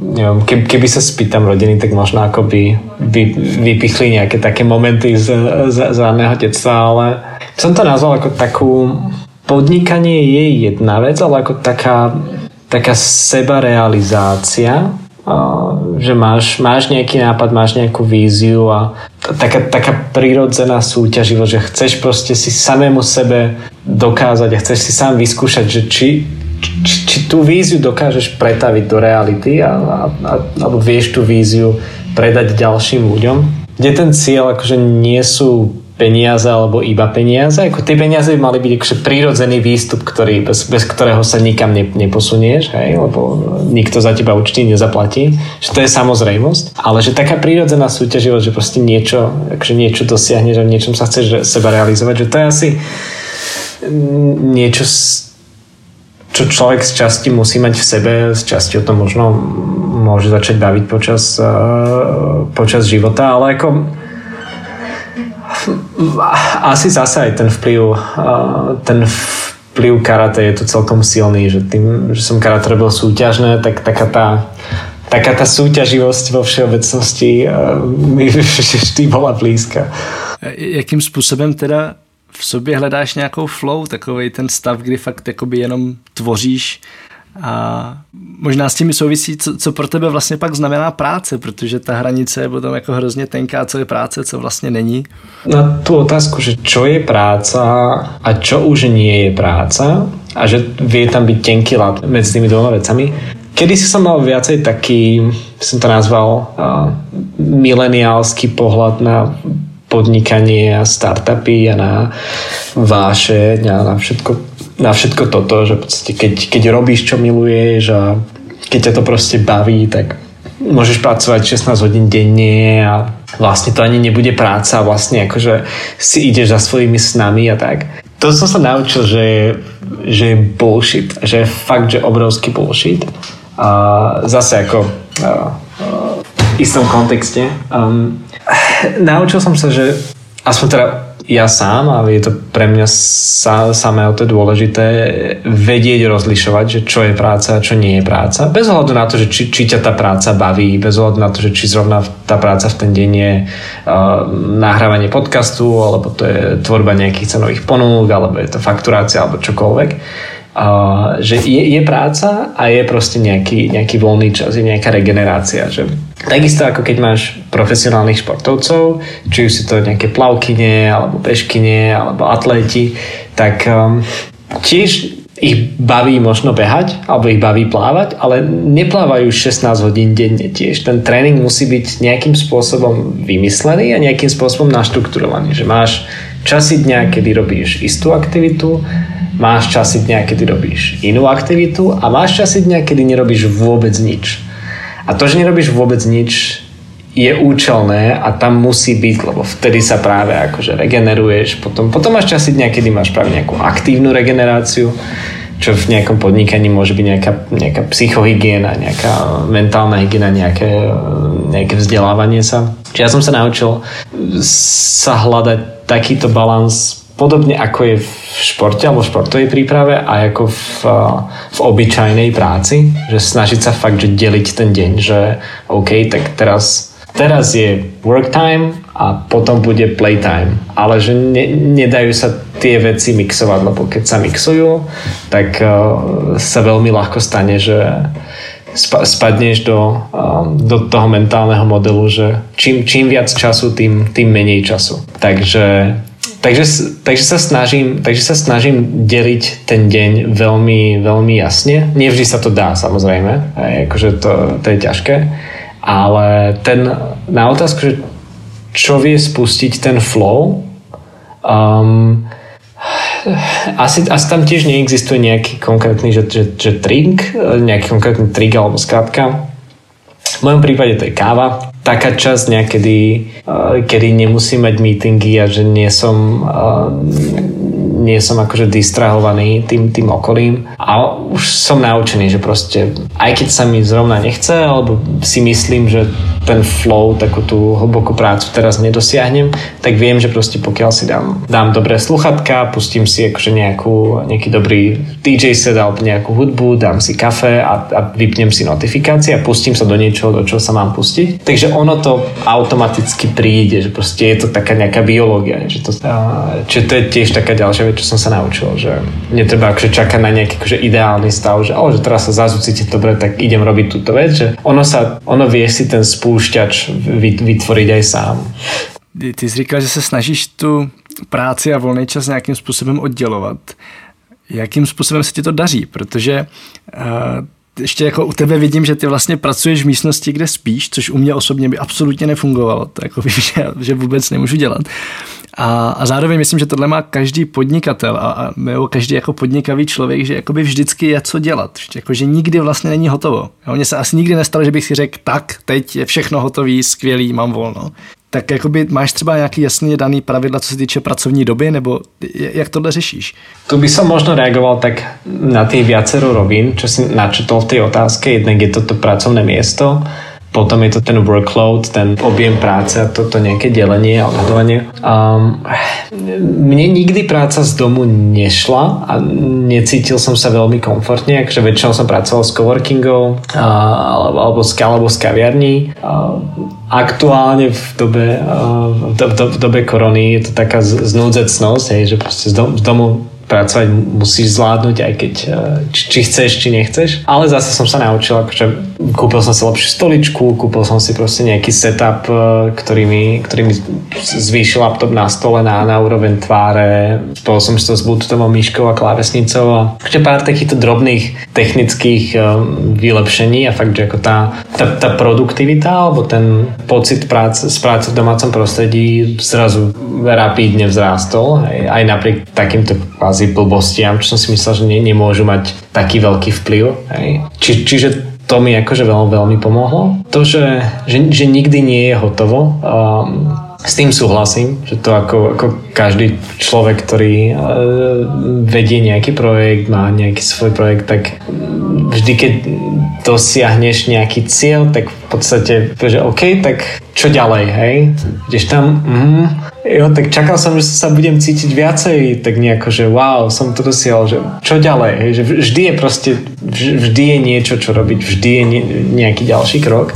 neviem, keby, keby sa spýtam rodiny, tak možno ako by, by vypichli nejaké také momenty z, z, z raného detstva, ale som to nazval ako takú podnikanie je jedna vec, ale ako taká, taká sebarealizácia že máš, máš nejaký nápad, máš nejakú víziu a taká, taká prírodzená súťaživosť, že chceš proste si samému sebe dokázať a chceš si sám vyskúšať, že či, či, či tú víziu dokážeš pretaviť do reality a, a, a, alebo vieš tú víziu predať ďalším ľuďom, kde ten cieľ akože nie sú peniaze alebo iba peniaze. Ako tie peniaze mali byť akože prírodzený výstup, ktorý, bez, bez ktorého sa nikam ne, neposunieš, hej, lebo nikto za teba určite nezaplatí. Že to je samozrejmosť. Ale že taká prírodzená súťaživosť, že proste niečo, akože niečo dosiahneš a niečom sa chceš seba realizovať, že to je asi niečo, čo človek z časti musí mať v sebe, z časti o tom možno môže začať baviť počas, uh, počas života, ale ako asi zase aj ten vplyv, ten vplyv karate je tu celkom silný, že tým, že som karate robil súťažné, tak taká tá taká tá súťaživosť vo všeobecnosti mi vždy bola blízka. Jakým způsobem teda v sobě hledáš nějakou flow, takový ten stav, kdy fakt jenom tvoříš a možná s tím souvisí, co, co pro tebe vlastně pak znamená práce, protože ta hranice je potom jako hrozně tenká, co je práce, co vlastně není. Na tú otázku, že čo je práca a čo už nie je práca a že vie tam byť tenký lat medzi tými dvoma vecami. Kedy si som mal viacej taký, som to nazval, uh, mileniálsky pohľad na podnikanie a startupy a na váše a na všetko na všetko toto, že keď, keď robíš, čo miluješ a keď ťa to proste baví, tak môžeš pracovať 16 hodín denne a vlastne to ani nebude práca, vlastne akože si ideš za svojimi snami a tak. to som sa naučil, že že je bullshit, že je fakt, že obrovský bullshit. A zase ako a, a, v istom kontexte. Um, naučil som sa, že aspoň teda ja sám, ale je to pre mňa sa, samé o to dôležité vedieť rozlišovať, že čo je práca a čo nie je práca. Bez ohľadu na to, že či, či ťa tá práca baví, bez ohľadu na to, že či zrovna tá práca v ten deň je uh, nahrávanie podcastu, alebo to je tvorba nejakých cenových ponúk, alebo je to fakturácia, alebo čokoľvek Že je, je práca a je proste nejaký, nejaký voľný čas, je nejaká regenerácia. Že takisto ako keď máš profesionálnych športovcov, či už si to nejaké plavkyne, alebo bežkyne, alebo atléti, tak um, tiež ich baví možno behať, alebo ich baví plávať, ale neplávajú 16 hodín denne tiež. Ten tréning musí byť nejakým spôsobom vymyslený a nejakým spôsobom naštrukturovaný. Že máš časy dňa, kedy robíš istú aktivitu, máš časy dňa, kedy robíš inú aktivitu a máš časy dňa, kedy nerobíš vôbec nič. A to, že nerobíš vôbec nič, je účelné a tam musí byť, lebo vtedy sa práve akože regeneruješ. Potom, potom máš časy dňa, kedy máš práve nejakú aktívnu regeneráciu, čo v nejakom podnikaní môže byť nejaká, nejaká psychohygiena, nejaká mentálna hygiena, nejaké, nejaké vzdelávanie sa. Čiže ja som sa naučil sa hľadať takýto balans podobne ako je v športe alebo v športovej príprave a ako v, v obyčajnej práci, že snažiť sa fakt, že deliť ten deň, že OK, tak teraz, teraz je work time a potom bude playtime, ale že ne, nedajú sa tie veci mixovať, lebo keď sa mixujú, tak uh, sa veľmi ľahko stane, že spadneš do, do toho mentálneho modelu, že čím, čím viac času, tým, tým menej času. Takže Takže, takže, sa snažím, takže sa snažím deliť ten deň veľmi, veľmi jasne. Nevždy sa to dá, samozrejme. Aj, akože to, to je ťažké. Ale ten, na otázku, že čo vie spustiť ten flow, um, asi, asi tam tiež neexistuje nejaký konkrétny že, že, že trik, nejaký konkrétny trik alebo skrátka. V mojom prípade to je káva. Taká časť niekedy, uh, kedy nemusím mať meetingy a že nie som uh, nie som akože distrahovaný tým, tým okolím a už som naučený, že proste aj keď sa mi zrovna nechce alebo si myslím, že ten flow, takú tú hlbokú prácu teraz nedosiahnem, tak viem, že proste pokiaľ si dám, dám dobré sluchatka, pustím si akože nejakú, nejaký dobrý DJ set alebo nejakú hudbu, dám si kafe a, a vypnem si notifikácie a pustím sa do niečoho, do čoho sa mám pustiť. Takže ono to automaticky príde, že proste je to taká nejaká biológia, že to, čiže to je tiež taká ďalšia vec, čo som sa naučil, že netreba akože čakať na nejaký akože ideálny stav, že, oh, že teraz sa zrazu cítiť dobre, tak idem robiť túto vec, že ono sa, ono vie si ten spú spoušťač vytvoriť aj sám. Ty jsi říkal, že se snažíš tu práci a volný čas nějakým způsobem oddělovat. Jakým způsobem se ti to daří? Protože uh, ještě jako u tebe vidím, že ty vlastně pracuješ v místnosti, kde spíš, což u mě osobně by absolutně nefungovalo. To jako vím, že, že vůbec nemůžu dělat. A, a zároveň myslím, že tohle má každý podnikatel a, a nebo každý jako podnikavý člověk, že jakoby vždycky je co dělat. Jako, že nikdy vlastně není hotovo. Mně se asi nikdy nestalo, že bych si řekl, tak, teď je všechno hotový, skvělý, mám volno. Tak jakoby máš třeba nějaký jasně daný pravidla, co se týče pracovní doby, nebo jak tohle řešíš? Tu by som možno reagoval tak na tie viacero rovín, čo si načetol v tej otázke. Jednak je toto pracovné miesto, potom je to ten workload, ten objem práce a toto nejaké delenie a odhadovanie. Um, mne nikdy práca z domu nešla a necítil som sa veľmi komfortne, akože väčšinou som pracoval s coworkingou alebo, alebo, z, alebo z kaviarní. Aktuálne v dobe, v, do, v dobe korony je to taká znúdzecnosť, hej, že proste z, dom, z domu pracovať musíš zvládnuť, aj keď e, či, či chceš, či nechceš. Ale zase som sa naučil, akože kúpil som si lepšiu stoličku, kúpil som si proste nejaký setup, e, ktorý mi, ktorý mi zvýšil laptop na stole na, na úroveň tváre. Spol som si to s bluetoothovou myškou a klávesnicou a ešte pár takýchto drobných technických um, vylepšení a fakt, že ako tá, tá, tá produktivita alebo ten pocit práce, z práce v domácom prostredí zrazu rapídne vzrástol aj, aj napriek takýmto kvázi blbostiam, čo som si myslel, že ne, nemôžu mať taký veľký vplyv. Či, čiže to mi akože veľmi, veľmi pomohlo. To, že, že, že nikdy nie je hotovo, um, s tým súhlasím, že to ako, ako každý človek, ktorý uh, vedie nejaký projekt, má nejaký svoj projekt, tak vždy, keď dosiahneš nejaký cieľ, tak v podstate, že OK, tak čo ďalej, hej? Ideš tam, mm, jo, tak čakal som, že sa budem cítiť viacej, tak nejako, že wow, som to dosiahol, že čo ďalej? Že vždy je proste, vždy je niečo, čo robiť, vždy je nejaký ďalší krok.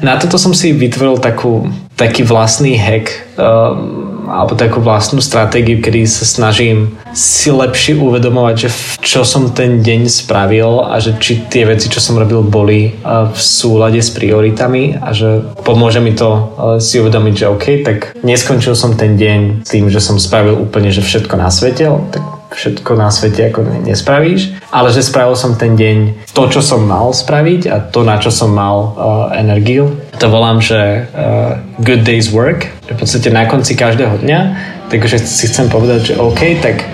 Na toto som si vytvoril takú, taký vlastný hack, um, alebo takú vlastnú stratégiu, kedy sa snažím si lepšie uvedomovať, že čo som ten deň spravil a že či tie veci, čo som robil, boli v súlade s prioritami a že pomôže mi to si uvedomiť, že OK, tak neskončil som ten deň tým, že som spravil úplne, že všetko na svete, tak všetko na svete ako nespravíš, ale že spravil som ten deň to, čo som mal spraviť a to, na čo som mal uh, energiu. To volám, že uh, good day's work, že v podstate na konci každého dňa, takže si chcem povedať, že OK, tak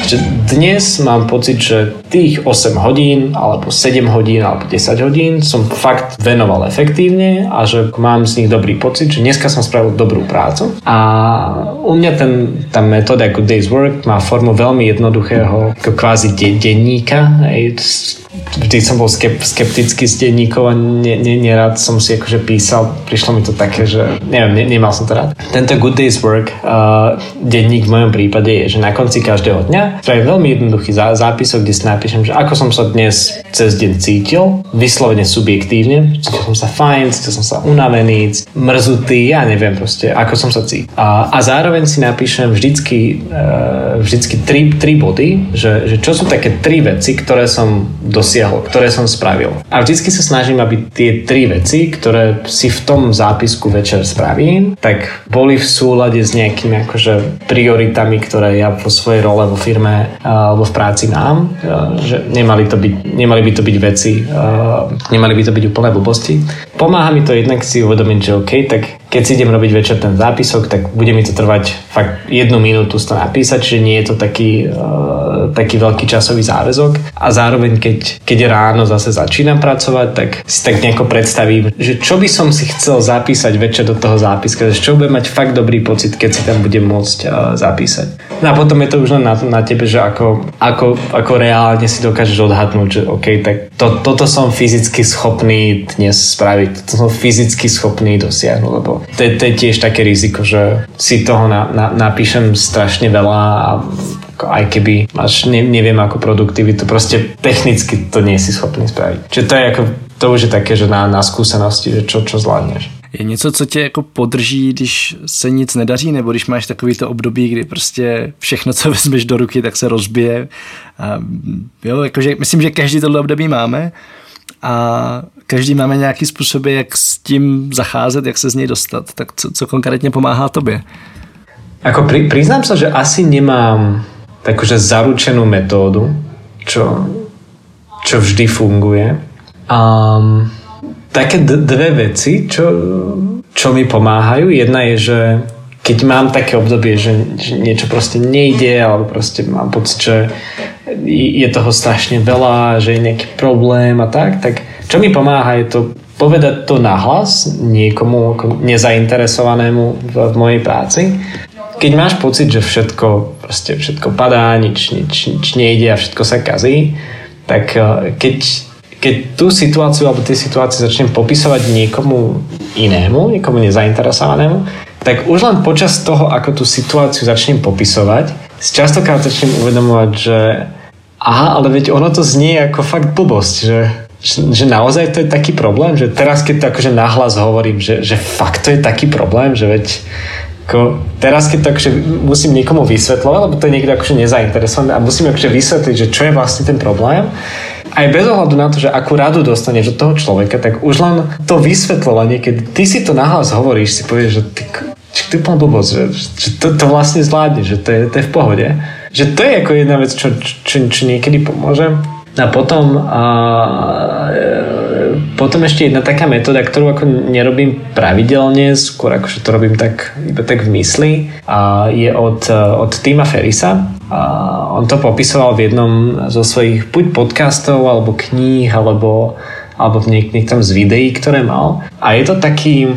že dnes mám pocit, že tých 8 hodín, alebo 7 hodín, alebo 10 hodín som fakt venoval efektívne a že mám z nich dobrý pocit, že dneska som spravil dobrú prácu. A u mňa ten, tá metóda ako Days Work má formu veľmi jednoduchého ako kvázi de- denníka. Vždy som bol skeptický z denníkov a ne, ne, nerad som si akože písal. Prišlo mi to také, že neviem, ne, nemal som to rád. Tento Good Days Work uh, denník v mojom prípade je, že na konci každého dňa spravím veľmi jednoduchý zá, zápisok, kde si napíšem, že ako som sa dnes cez deň cítil, vyslovene subjektívne, cítil som sa fajn, cítil som sa unavený, mrzutý, ja neviem proste, ako som sa cítil. A, a zároveň si napíšem vždycky, uh, vždycky tri, tri body, že, že čo sú také tri veci, ktoré som dosiahol dosiahol, ktoré som spravil. A vždycky sa snažím, aby tie tri veci, ktoré si v tom zápisku večer spravím, tak boli v súlade s nejakými akože prioritami, ktoré ja vo svojej role vo firme alebo v práci mám. Že nemali, to byť, nemali by to byť veci, nemali by to byť úplné blbosti. Pomáha mi to jednak si uvedomiť, že OK, tak keď si idem robiť večer ten zápisok, tak bude mi to trvať fakt jednu minútu to napísať, čiže nie je to taký, uh, taký veľký časový záväzok. A zároveň, keď, keď ráno zase začínam pracovať, tak si tak nejako predstavím, že čo by som si chcel zapísať večer do toho zápiska, že čo budem mať fakt dobrý pocit, keď si tam budem môcť uh, zapísať. No a potom je to už len na, na tebe, že ako, ako, ako reálne si dokážeš odhadnúť, že OK, tak to, toto som fyzicky schopný dnes spraviť, to som fyzicky schopný dosiahnuť, lebo to to je tiež také riziko, že si toho na, na, napíšem strašne veľa a aj keby máš, ne, neviem ako produktivitu, proste technicky to nie si schopný spraviť. Čiže to je ako, to už je také, že na, na skúsenosti, že čo, čo zvládneš. Je něco, co tě jako podrží, když se nic nedaří, nebo když máš takový to období, kdy prostě všechno, co vezmeš do ruky, tak se rozbije. A, jo, jakože myslím, že každý tohle období máme a každý máme nějaký způsoby, jak s tím zacházet, jak se z něj dostat. Tak co, co konkrétně pomáhá tobě? Ako pri, priznám sa, že asi nemám takúže zaručenú metódu, čo, čo vždy funguje. Um, také d- dve veci, čo, čo mi pomáhajú. Jedna je, že keď mám také obdobie, že, že niečo proste nejde, alebo proste mám pocit, že je toho strašne veľa, že je nejaký problém a tak, tak čo mi pomáha je to povedať to nahlas niekomu nezainteresovanému v, v mojej práci. Keď máš pocit, že všetko, proste všetko padá, nič, nič, nič nejde a všetko sa kazí, tak eh, keď, keď tú situáciu alebo tie situácie začnem popisovať niekomu inému, niekomu nezainteresovanému, tak už len počas toho, ako tú situáciu začnem popisovať, častokrát začnem uvedomovať, že aha, ale veď ono to znie ako fakt blbosť, že, že naozaj to je taký problém, že teraz keď to akože nahlas hovorím, že, že fakt to je taký problém, že veď ako, teraz keď to akože musím niekomu vysvetľovať, lebo to je niekto akože nezainteresovaný a musím akože vysvetliť, že čo je vlastne ten problém, aj bez ohľadu na to, že akú radu dostaneš od toho človeka, tak už len to vysvetľovanie, keď ty si to nahlas hovoríš, si povieš, že ty, či ty blbosť, že, že to, to vlastne zvládne, že to je, to je v pohode. Že to je ako jedna vec, čo, čo, čo niekedy pomôže. A potom, a, potom ešte jedna taká metóda, ktorú ako nerobím pravidelne, skôr ako že to robím tak, iba tak v mysli, a je od, od Tima Ferisa. A on to popisoval v jednom zo svojich buď podcastov, alebo kníh, alebo, alebo v niek- niektorom z videí, ktoré mal. A je to taký,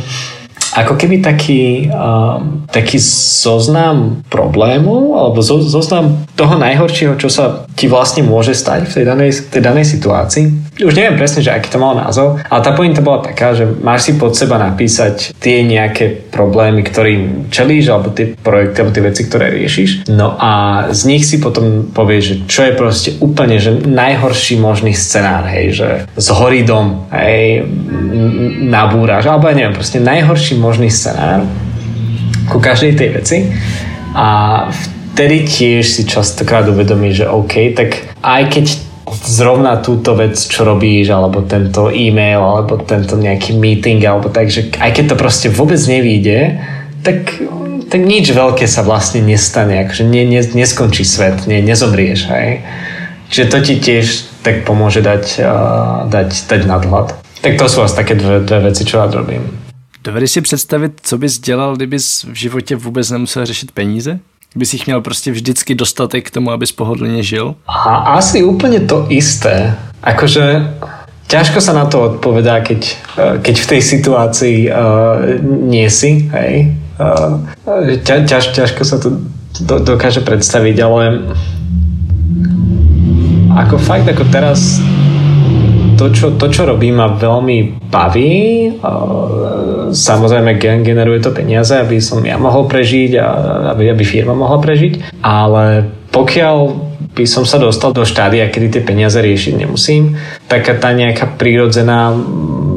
ako keby taký, uh, taký zoznam problémov alebo zo, zoznam toho najhoršieho, čo sa ti vlastne môže stať v tej danej, tej danej situácii. Už neviem presne, že aký to mal názov, ale tá pointa bola taká, že máš si pod seba napísať tie nejaké problémy, ktorým čelíš, alebo tie projekty, alebo tie veci, ktoré riešiš. No a z nich si potom povieš, že čo je proste úplne že najhorší možný scenár, hej, že zhorí dom, hej, nabúraš, alebo ja neviem, proste najhorší možný scenár ku každej tej veci a vtedy tiež si častokrát uvedomí, že OK, tak aj keď zrovna túto vec, čo robíš, alebo tento e-mail, alebo tento nejaký meeting, alebo tak, že aj keď to proste vôbec nevíde, tak, tak nič veľké sa vlastne nestane, akože ne, ne, neskončí svet, ne, nezomrieš, hej. Čiže to ti tiež tak pomôže dať, uh, dať, dať nadhľad. Tak to sú asi také dve, dve veci, čo rád robím. Dovedeš si představit, co bys dělal, kdybys v životě vůbec nemusel řešit peníze? Kdybys jich měl prostě vždycky dostatek k tomu, abys pohodlně žil? A asi úplne to isté. Akože ťažko sa na to odpovedá, keď, keď v tej situácii uh, nie si. Hej? Uh, ťa, ťaž, ťažko sa to do, dokáže predstaviť, ale ako fakt, ako teraz to, čo, to, čo robím, ma veľmi baví. Samozrejme, generuje to peniaze, aby som ja mohol prežiť a aby, aby firma mohla prežiť. Ale pokiaľ by som sa dostal do štádia, kedy tie peniaze riešiť nemusím, taká tá nejaká prírodzená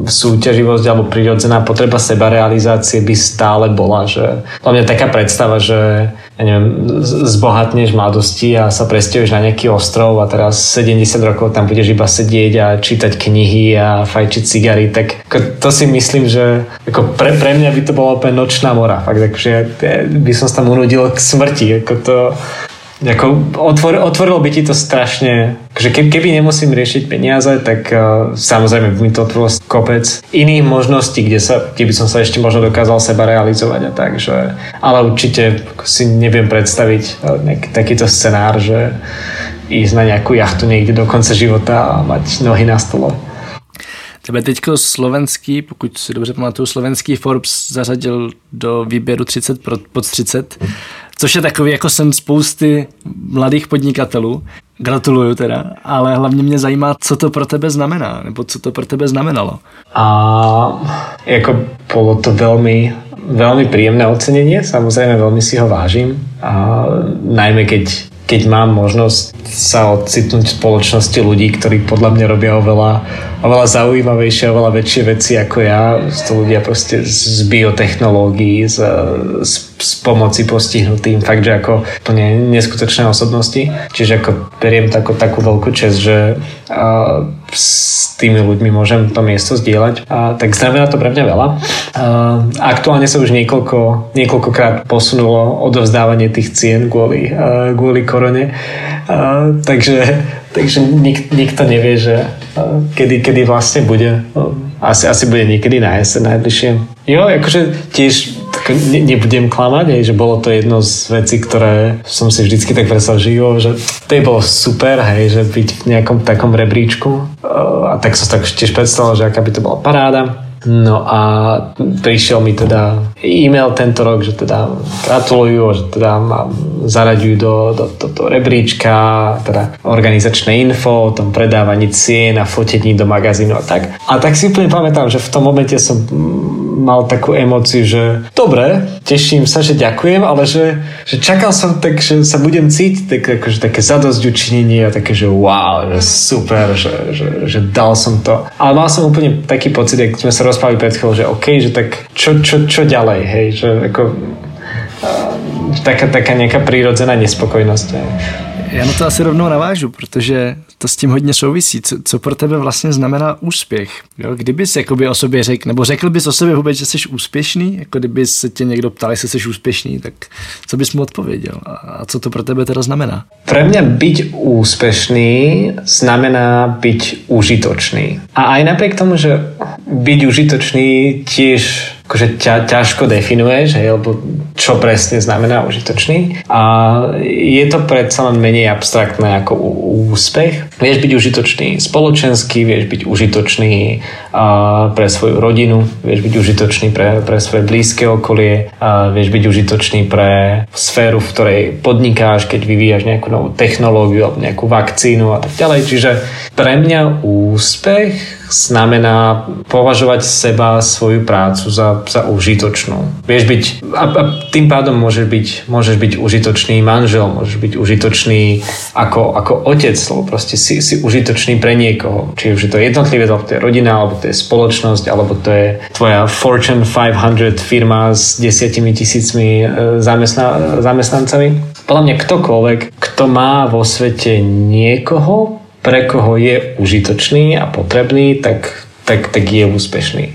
súťaživosť alebo prírodzená potreba sebarealizácie by stále bola. Že, hlavne taká predstava, že ja neviem, zbohatneš mladosti a sa presťahuješ na nejaký ostrov a teraz 70 rokov tam budeš iba sedieť a čítať knihy a fajčiť cigary, tak to si myslím, že ako pre, pre mňa by to bola úplne nočná mora. Fakt, akože ja, by som sa tam unudil k smrti. Ako to, ako otvor, otvorilo by ti to strašne, že keby nemusím riešiť peniaze, tak uh, samozrejme by mi to otvorilo kopec iných možností, kde, sa, kde by som sa ešte možno dokázal seba realizovať a tak, že, ale určite si neviem predstaviť uh, nejaký takýto scenár, že ísť na nejakú jachtu niekde do konce života a mať nohy na stole. Tebe teďko slovenský, pokud si dobře pamatuju, slovenský Forbes zařadil do výběru 30 pod 30 což je takový jako jsem spousty mladých podnikatelů. Gratuluju teda, ale hlavně mě zajímá, co to pro tebe znamená, nebo co to pro tebe znamenalo. A jako bolo to veľmi, veľmi príjemné ocenenie, samozrejme veľmi si ho vážim a najmä keď keď mám možnosť sa ocitnúť v spoločnosti ľudí, ktorí podľa mňa robia oveľa, oveľa zaujímavejšie, oveľa väčšie veci ako ja. Sú to ľudia proste z biotechnológií, z, z, z pomoci postihnutým, fakt, že ako plne neskutočné osobnosti. Čiže ako beriem takú, takú veľkú čest, že a, s tými ľuďmi môžem to miesto zdieľať. A, tak znamená to pre mňa veľa. A, aktuálne sa už niekoľko, niekoľkokrát posunulo odovzdávanie tých cien kvôli, a, kvôli korone. A, takže takže nik, nikto nevie, že kedy, kedy vlastne bude. Asi, asi bude niekedy na jeseň najbližšie. Jo, akože tiež ne, nebudem klamať, aj, že bolo to jedno z vecí, ktoré som si vždycky tak predstavil, že jo, že to je bolo super, hej, že byť v nejakom takom rebríčku. A tak som tak tiež predstavil, že aká by to bola paráda. No a prišiel mi teda e-mail tento rok, že teda gratulujú, že teda ma zaraďujú do, do, do, do rebríčka, teda organizačné info o tom predávaní cien a fotení do magazínu a tak. A tak si úplne pamätám, že v tom momente som mal takú emociu, že dobre, teším sa, že ďakujem, ale že, že čakal som tak, že sa budem cítiť tak, akože také zadosť učinenie a také, že wow, že super, že, že, že dal som to. Ale mal som úplne taký pocit, keď sme sa rozprávali pred chvíľou, že OK, že tak čo, čo, čo ďalej, hej, že ako taká, taká nejaká prírodzená nespokojnosť. Hej. Já na to asi rovnou navážu, protože to s tím hodně souvisí. Co, co pro tebe vlastně znamená úspěch? Jo? Kdybys jakoby o sobě řekl, nebo řekl bys o sobě vůbec, že jsi úspěšný? Jako kdyby se tě někdo ptal, jestli jsi úspěšný, tak co bys mu odpověděl? A, co to pro tebe teda znamená? Pre mňa byť úspešný znamená byť užitočný. A aj napriek tomu, že byť užitočný tiež akože ťa, ťažko definuješ, hej, lebo čo presne znamená užitočný. A je to predsa len menej abstraktné ako úspech. Vieš byť užitočný spoločenský, vieš byť užitočný a pre svoju rodinu, vieš byť užitočný pre, pre svoje blízke okolie, a vieš byť užitočný pre sféru, v ktorej podnikáš, keď vyvíjaš nejakú novú technológiu alebo nejakú vakcínu a tak ďalej. Čiže pre mňa úspech znamená považovať seba, svoju prácu za, za užitočnú. Vieš byť, a, a tým pádom môžeš byť, môžeš byť užitočný manžel, môžeš byť užitočný ako, ako otec, lebo proste si, si užitočný pre niekoho. Či už je to jednotlivé, alebo to je rodina, alebo to je spoločnosť, alebo to je tvoja Fortune 500 firma s desiatimi tisícmi e, zamestna, zamestnancami. Podľa mňa ktokoľvek, kto má vo svete niekoho, pre koho je užitočný a potrebný, tak, tak, tak je úspešný.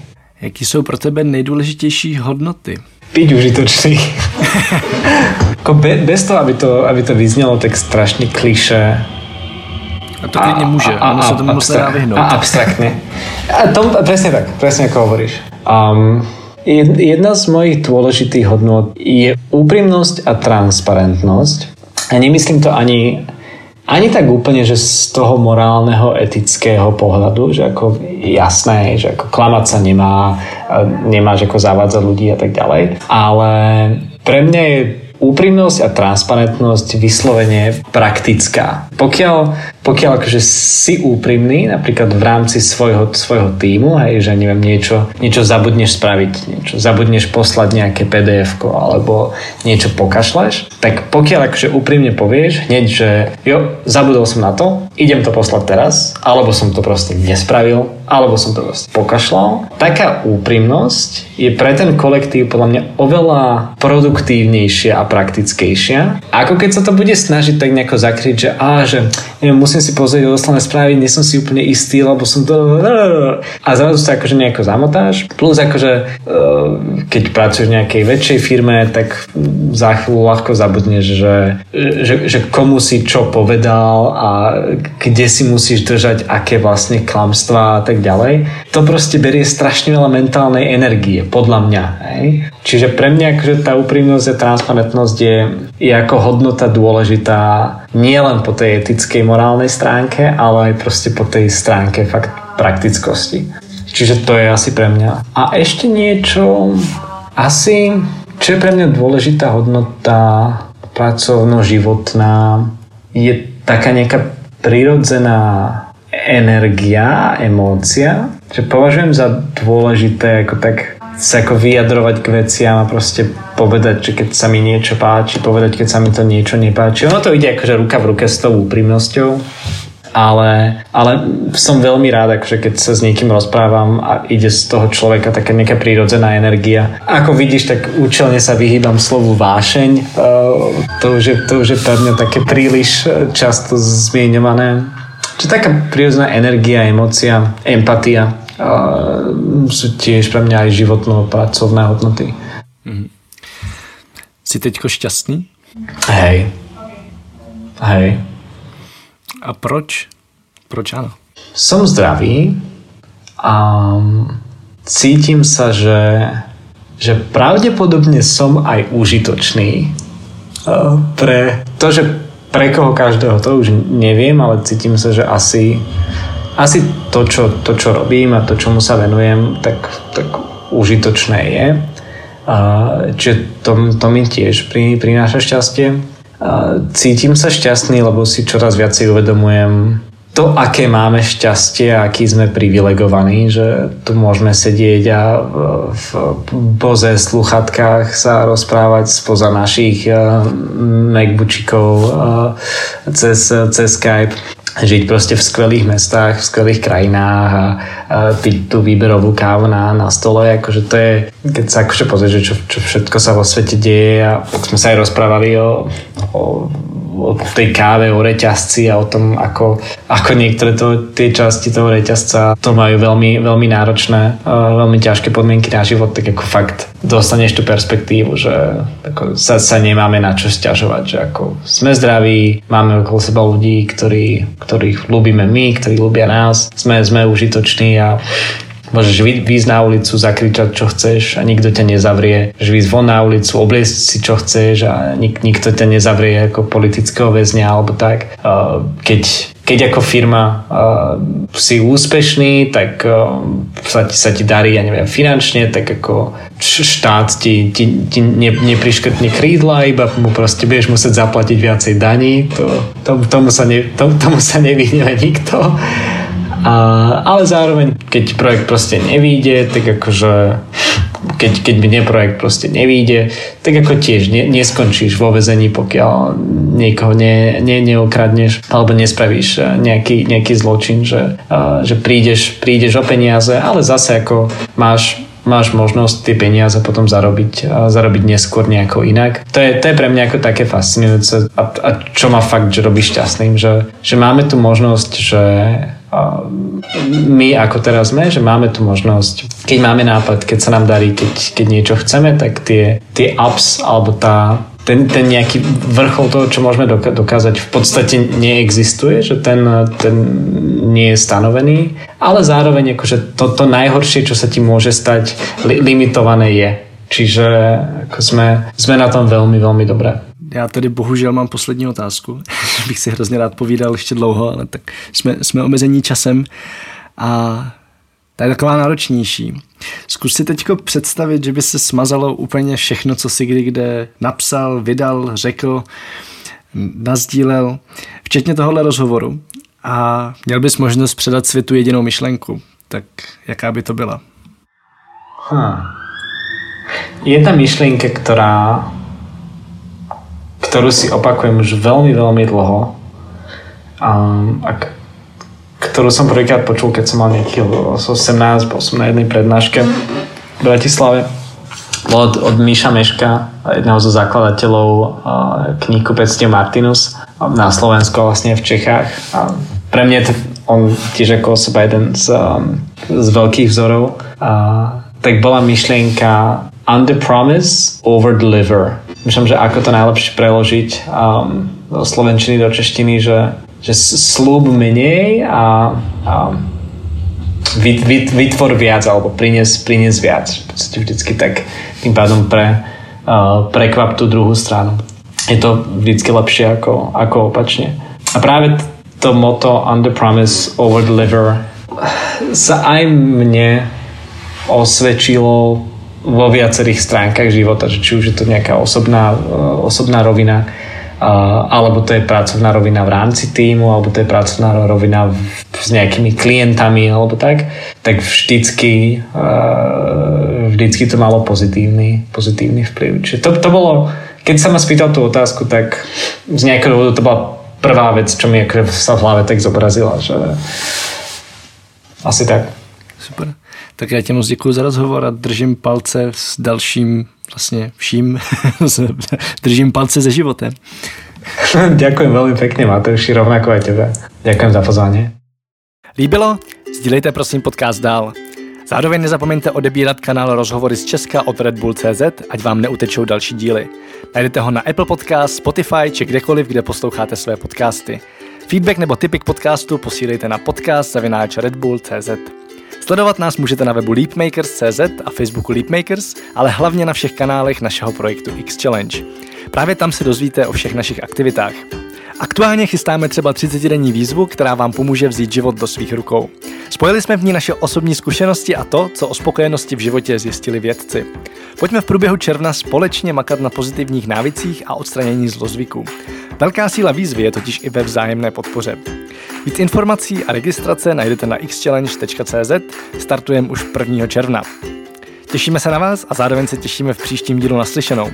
Jaký jsou pro tebe nejdůležitější hodnoty? Byť užitočný. Be, bez toho, aby to, aby to vyznelo tak strašne kliše. A to klidně může, a, a, ono se tomu abstra- dá vyhnout. A abstraktne. A to, presne tak, presne ako hovoríš. Um, jedna z mojich dôležitých hodnot je úprimnosť a transparentnosť. A nemyslím to ani ani tak úplne, že z toho morálneho, etického pohľadu, že ako jasné, že ako klamať sa nemá, nemáš ako zavádzať ľudí a tak ďalej. Ale pre mňa je úprimnosť a transparentnosť vyslovene praktická. Pokiaľ, pokiaľ akože si úprimný, napríklad v rámci svojho, svojho týmu, hej, že neviem, niečo, niečo zabudneš spraviť, niečo zabudneš poslať nejaké pdf alebo niečo pokašleš, tak pokiaľ akože úprimne povieš hneď, že jo, zabudol som na to, idem to poslať teraz, alebo som to proste nespravil, alebo som to proste pokašľal. Taká úprimnosť je pre ten kolektív podľa mňa oveľa produktívnejšia a praktickejšia. Ako keď sa to bude snažiť tak nejako zakryť, že že neviem, musím si pozrieť odoslané správy, nie som si úplne istý, lebo som to... A zrazu sa akože nejako zamotáš. Plus akože eh, keď pracuješ v nejakej väčšej firme, tak za chvíľu ľahko zabudneš, že, že, že komu si čo povedal a kde si musíš držať aké vlastne klamstvá a tak ďalej. To proste berie strašne veľa mentálnej energie, podľa mňa. Hej? Čiže pre mňa akože tá úprimnosť a transparentnosť je, je ako hodnota dôležitá nielen po tej etickej, morálnej stránke, ale aj proste po tej stránke fakt praktickosti. Čiže to je asi pre mňa. A ešte niečo, asi, čo je pre mňa dôležitá hodnota pracovno-životná, je taká nejaká prirodzená energia, emócia, že považujem za dôležité ako tak sa ako vyjadrovať k veciam a proste povedať, že keď sa mi niečo páči, povedať, keď sa mi to niečo nepáči. Ono to ide akože ruka v ruke s tou úprimnosťou, ale, ale som veľmi rád, akože keď sa s niekým rozprávam a ide z toho človeka taká nejaká prírodzená energia. Ako vidíš, tak účelne sa vyhýbam slovu vášeň. Uh, to, už je, to už je pre mňa také príliš často zmieňované. Čiže taká prírodzená energia, emocia, empatia sú tiež pre mňa aj životno-pracovné hodnoty. Mm. Si teďko šťastný? Hej. Hej. A proč? Proč áno? Som zdravý a cítim sa, že, že pravdepodobne som aj užitočný pre to, že pre koho každého to už neviem, ale cítim sa, že asi asi to čo, to, čo robím a to, čomu sa venujem, tak, tak užitočné je. Čiže to, to mi tiež pri, prináša šťastie. Cítim sa šťastný, lebo si čoraz viacej uvedomujem to, aké máme šťastie a aký sme privilegovaní, že tu môžeme sedieť a v, boze sluchatkách sa rozprávať spoza našich uh, cez, cez Skype žiť proste v skvelých mestách, v skvelých krajinách a, a piť tú výberovú kávu na, na stole, akože to je, keď sa akože pozrieš, čo, čo všetko sa vo svete deje a tak sme sa aj rozprávali o, o o tej káve, o reťazci a o tom, ako, ako niektoré to, tie časti toho reťazca to majú veľmi, veľmi náročné, veľmi ťažké podmienky na život, tak ako fakt dostaneš tú perspektívu, že ako sa, sa nemáme na čo stiažovať, že ako sme zdraví, máme okolo seba ľudí, ktorí, ktorých ľúbime my, ktorí ľúbia nás, sme, sme užitoční a Môžeš výjsť na ulicu, zakričať, čo chceš a nikto ťa nezavrie. Môžeš výjsť von na ulicu, obliecť si, čo chceš a nik- nikto ťa nezavrie ako politického väzňa alebo tak. Keď keď ako firma uh, si úspešný, tak uh, sa, ti, sa ti darí, ja neviem, finančne, tak ako štát ti, ti, ti ne, nepriškrtne krídla, iba mu proste budeš musieť zaplatiť viacej daní. To, to, tomu, sa ne, to, tomu sa nevyhne nikto. A, ale zároveň, keď projekt proste nevíde, tak akože keď, keď mi projekt proste nevíde, tak ako tiež ne, neskončíš vo vezení, pokiaľ niekoho ne, ne, neokradneš alebo nespravíš eh, nejaký, nejaký zločin, že, uh, že prídeš, prídeš o peniaze, ale zase ako máš máš možnosť tie peniaze potom zarobiť, zarobiť neskôr nejako inak. To je, to je pre mňa ako také fascinujúce a, a čo ma fakt že robí šťastným, že, že máme tu možnosť, že my ako teraz sme, že máme tu možnosť, keď máme nápad, keď sa nám darí, keď, keď niečo chceme, tak tie, tie ups alebo tá, ten, ten nejaký vrchol toho, čo môžeme dokázať, v podstate neexistuje, že ten, ten nie je stanovený, ale zároveň akože to, to najhoršie, čo sa ti môže stať, li, limitované je. Čiže ako sme, sme na tom veľmi, veľmi dobré. Já tedy bohužel mám poslední otázku. Bych si hrozně rád povídal ještě dlouho, ale tak jsme, jsme omezení časem a ta je taková náročnější. Zkus si teď představit, že by se smazalo úplně všechno, co si kdy kde napsal, vydal, řekl, nazdílel, včetně tohohle rozhovoru. A měl bys možnost předat světu jedinou myšlenku. Tak jaká by to byla? Hm. Jedna myšlienka, ktorá ktorú si opakujem už veľmi, veľmi dlho a, a ktorú som prvýkrát počul, keď som mal nejaký 18, bol som na jednej prednáške v Bratislave. Bol od, od Míša Meška, jedného zo zakladateľov kníh Kupectiev Martinus na Slovensku vlastne v Čechách. A pre mňa je on tiež ako osoba jeden z, z veľkých vzorov. A, tak bola myšlienka under promise, over deliver Myslím, že ako to najlepšie preložiť um, do slovenčiny, do češtiny, že, že slúb menej a, a vyt, vyt, vytvor viac alebo prinies, prinies viac. V vždycky tak tým pádom pre, uh, prekvap tú druhú stranu. Je to vždycky lepšie ako, ako opačne. A práve to moto under promise, over deliver sa aj mne osvedčilo vo viacerých stránkach života, že či už je to nejaká osobná, eh, osobná rovina, alebo to je pracovná rovina v rámci týmu, alebo to je pracovná rovina s nejakými klientami, alebo tak, tak vždycky, eh, vždycky to malo pozitívny, pozitívny vplyv. Čiže to, to bolo, keď sa ma spýtal tú otázku, tak z nejakého dôvodu to bola prvá vec, čo mi sa v hlave tak zobrazila, že asi tak. Super. Tak já tě moc děkuji za rozhovor a držím palce s dalším vlastně vším. držím palce se životem. Ďakujem veľmi pekne, Mateuši, rovnako aj tebe. Ďakujem za pozvání. Líbilo? Sdílejte prosím podcast dál. Zároveň nezapomeňte odebírat kanál Rozhovory z Česka od Red Bull CZ, ať vám neutečou další díly. Najdete ho na Apple Podcast, Spotify či kdekoliv, kde posloucháte své podcasty. Feedback nebo tipy k podcastu posílejte na podcast zavináč Red Bull CZ. Sledovat nás můžete na webu Leapmakers.cz a Facebooku Leapmakers, ale hlavně na všech kanálech našeho projektu X Challenge. Právě tam se dozvíte o všech našich aktivitách. Aktuálně chystáme třeba 30-denní výzvu, která vám pomůže vzít život do svých rukou. Spojili jsme v ní naše osobní zkušenosti a to, co o spokojenosti v životě zjistili vědci. Pojďme v průběhu června společně makat na pozitivních návicích a odstranění zlozvyků. Velká síla výzvy je totiž i ve vzájemné podpoře. Víc informací a registrace najdete na xchallenge.cz, startujeme už 1. června. Těšíme se na vás a zároveň se těšíme v příštím dílu naslyšenou.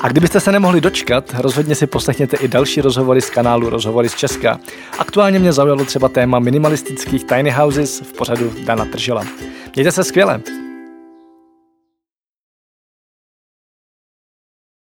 A kdybyste se nemohli dočkat, rozhodně si poslechněte i další rozhovory z kanálu Rozhovory z Česka. Aktuálně mě zaujalo třeba téma minimalistických tiny houses v pořadu Dana Tržela. Mějte se skvěle!